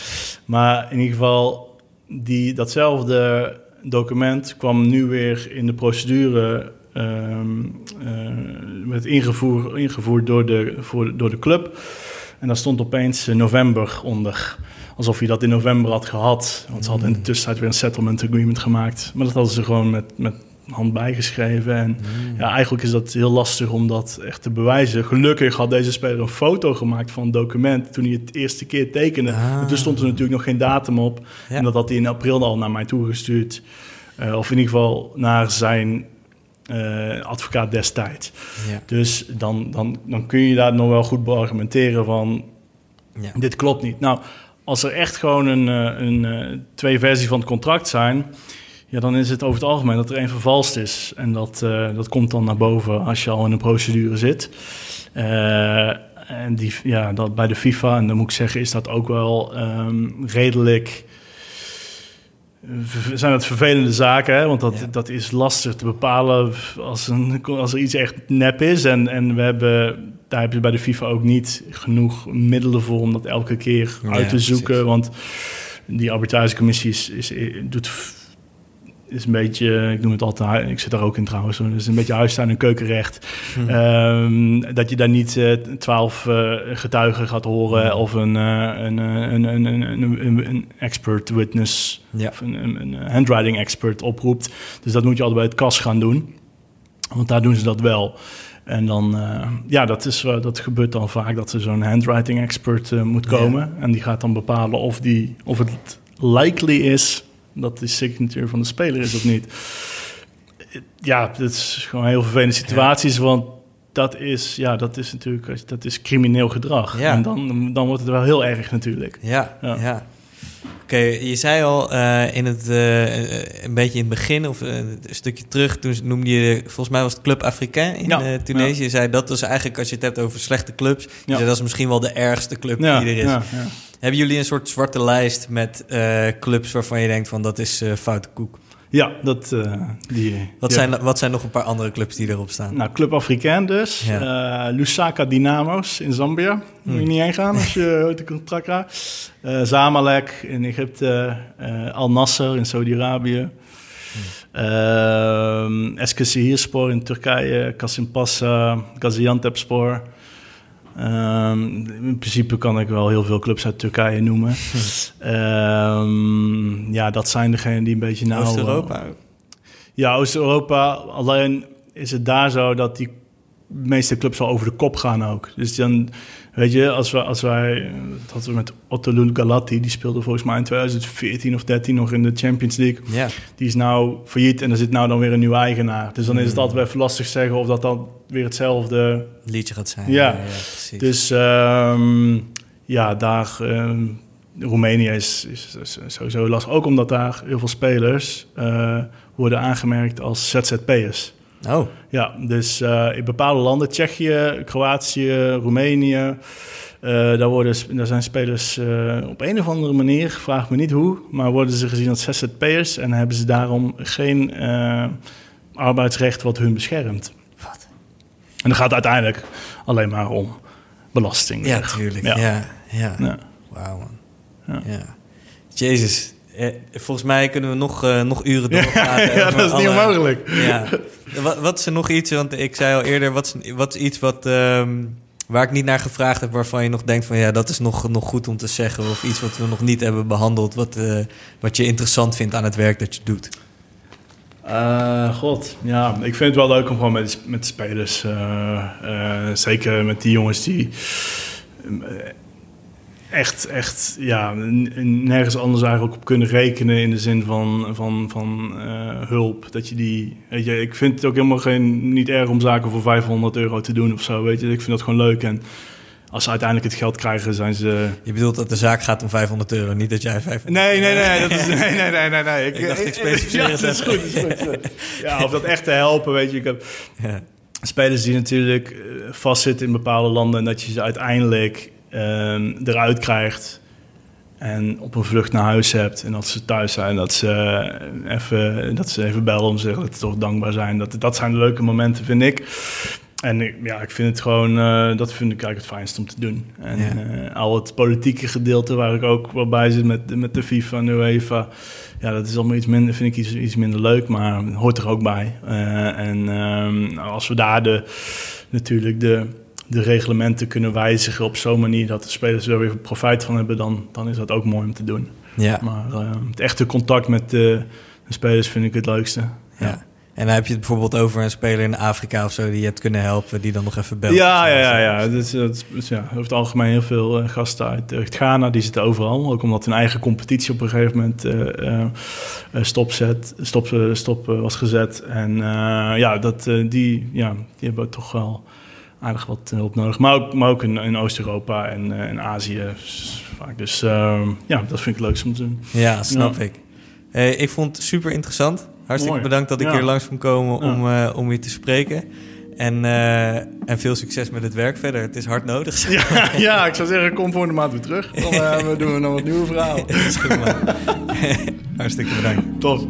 Maar in ieder geval, die, datzelfde document kwam nu weer in de procedure... ehm eh, werd ingevoer, ingevoerd door de, voor, door de club. En daar stond opeens eh, november onder. Alsof hij dat in november had gehad. Want ze hadden in de tussentijd weer een settlement agreement gemaakt. Maar dat hadden ze gewoon met, met hand bijgeschreven. En ja, eigenlijk is dat heel lastig om dat echt te bewijzen. Gelukkig had deze speler een foto gemaakt van een document toen hij het eerste keer tekende. Ah. Toen stond er natuurlijk nog geen datum op. Ja. En dat had hij in april al naar mij toegestuurd. Eh, of in ieder geval naar zijn eh, advocaat destijds. Ja. Dus dan, dan, dan kun je daar nog wel goed beargumenteren van Ja. dit klopt niet. Nou, als er echt gewoon een, eh, een, een twee versies van het contract zijn, ja, dan is het over het algemeen dat er één vervalst is. En dat, uh, dat komt dan naar boven als je al in een procedure zit. Uh, en die, ja, dat bij de FIFA, en dan moet ik zeggen, is dat ook wel um, redelijk zijn het vervelende zaken, hè? want dat, ja. dat is lastig te bepalen als, een, als er iets echt nep is. En, en we hebben, daar heb je bij de FIFA ook niet genoeg middelen voor om dat elke keer ja, uit te zoeken. Precies. Want die arbitragecommissie is, is, doet is een beetje, ik noem het altijd, ik zit daar ook in trouwens, dus een beetje huistuin en keukenrecht. Hm. Um, dat je daar niet uh, twaalf uh, getuigen gaat horen hm. of een, uh, een, een, een, een, een, expert witness ja. of een, een, handwriting expert oproept. Dus dat moet je altijd bij het kas gaan doen, want daar doen ze dat wel. En dan, ja, dat, is, dat gebeurt dan vaak dat er zo'n handwriting expert moet komen. Ja. En die gaat dan bepalen of, die, of het likely is dat de signature van de speler is of niet. Ja, dat is gewoon heel vervelende situaties, ja. want dat is, ja, dat is natuurlijk dat is crimineel gedrag. Ja. En dan, dan wordt het wel heel erg natuurlijk. Ja, ja. ja. Oké, okay, je zei al uh, in het, uh, een beetje in het begin, of uh, een stukje terug, toen noemde je, volgens mij was het Club Africain in ja, Tunesië. Je zei dat was eigenlijk, als je het hebt over slechte clubs, je zei, dat is misschien wel de ergste club die er is. Hebben jullie een soort zwarte lijst met clubs waarvan je denkt van dat is foute koek? Ja, dat, uh, die... Wat, ja. zijn, wat zijn nog een paar andere clubs die erop staan? Nou, Club Afrikaan dus. Ja. Uh, Lusaka Dynamo's in Zambia. Hmm. Moet je niet heen gaan als je uit de contract raakt. Uh, Zamalek in Egypte. Al Nasser in Saudi-Arabië. Hmm. Eskişehirspor in Turkije. Kasimpasa, Gaziantepspor. Um, in principe kan ik wel heel veel clubs uit Turkije noemen. um, ja, dat zijn degenen die een beetje nauw... Oost-Europa? Ja, Oost-Europa. Alleen is het daar zo dat die meeste clubs wel over de kop gaan ook. Dus dan, weet je, als, we, als wij... Dat hadden we met Otto Galati, die speelde volgens mij in 2014 of 13 nog in de Champions League. Ja. Die is nou failliet en er zit nou dan weer een nieuwe eigenaar. Dus dan is het mm. altijd even lastig zeggen of dat dan weer hetzelfde... Liedje gaat zijn. Ja, ja, ja dus um, ja, daar... Um, Roemenië is, is, is, sowieso lastig. Ook omdat daar heel veel spelers uh, worden aangemerkt als ZZP'ers. Oh. Ja, dus uh, in bepaalde landen, Tsjechië, Kroatië, Roemenië, uh, daar, worden, daar zijn spelers uh, op een of andere manier, vraag me niet hoe, maar worden ze gezien als ZZP'ers en hebben ze daarom geen arbeidsrecht wat hun beschermt. Wat? En dan gaat het uiteindelijk alleen maar om belasting. Ja, tuurlijk. Ja, ja. ja. ja. Wauw, man. Ja. ja. Jezus, eh, volgens mij kunnen we nog, uh, nog uren doorgaan. Ja, ja dat is alle... niet onmogelijk. Ja. Wat, wat is er nog iets, want ik zei al eerder, wat is, wat is iets wat, um, waar ik niet naar gevraagd heb, waarvan je nog denkt van ja, dat is nog, nog goed om te zeggen, of iets wat we nog niet hebben behandeld, wat, uh, wat je interessant vindt aan het werk dat je doet? Uh, God, ja, ik vind het wel leuk om gewoon met, met spelers, zeker met die jongens die echt, echt ja, nergens anders eigenlijk op kunnen rekenen in de zin van, van, van uh, hulp. Dat je die, weet je, ik vind het ook helemaal geen, niet erg om zaken voor 500 euro te doen of zo, weet je. Ik vind dat gewoon leuk en als ze uiteindelijk het geld krijgen, zijn ze... Je bedoelt dat de zaak gaat om 500 euro, niet dat jij 500 Nee, nee, nee, dat is, nee, nee, nee, nee, nee. Ik, ik dacht, ik specificeer ja, dat is goed, is goed. Ja, of dat echt te helpen, weet je. Ik heb ja. spelers die natuurlijk vastzitten in bepaalde landen... en dat je ze uiteindelijk um, eruit krijgt en op een vlucht naar huis hebt en dat ze thuis zijn, dat ze even, dat ze even bellen om te zeggen dat ze toch dankbaar zijn. Dat, dat zijn de leuke momenten, vind ik. En ja, ik vind het gewoon, uh, dat vind ik eigenlijk het fijnst om te doen. En ja. uh, al het politieke gedeelte waar ik ook wel bij zit met, met de FIFA en de UEFA, ja, dat is allemaal iets minder, vind ik iets, iets minder leuk, maar hoort er ook bij. Uh, en um, als we daar de, natuurlijk de de reglementen kunnen wijzigen op zo'n manier dat de spelers er weer profijt van hebben, dan, dan is dat ook mooi om te doen. Ja. Maar uh, het echte contact met de, de, spelers vind ik het leukste. Ja. ja. En dan heb je het bijvoorbeeld over een speler in Afrika of zo die je hebt kunnen helpen, die dan nog even belt. Ja, ja, ja. ja. Is, dat is, ja over het algemeen heel veel uh, gasten uit, uit, Ghana, die zitten overal. Ook omdat hun eigen competitie op een gegeven moment uh, stopzet, stop, stop was gezet. En ja, dat, die, ja, die hebben toch wel aardig wat hulp nodig. Maar ook, maar ook in, in Oost-Europa en in Azië vaak. Dus ehm, ja, dat vind ik leuk om te doen. Ja, snap ik. ik vond het super interessant. Hartstikke bedankt dat ik hier langs kon komen om, om je te spreken. En, uh, en veel succes met het werk verder. Het is hard nodig. Ja, ja, ik zou zeggen, kom voor de maand weer terug. Dan uh, we doen we nog wat nieuwe verhalen. Hartstikke bedankt. Top.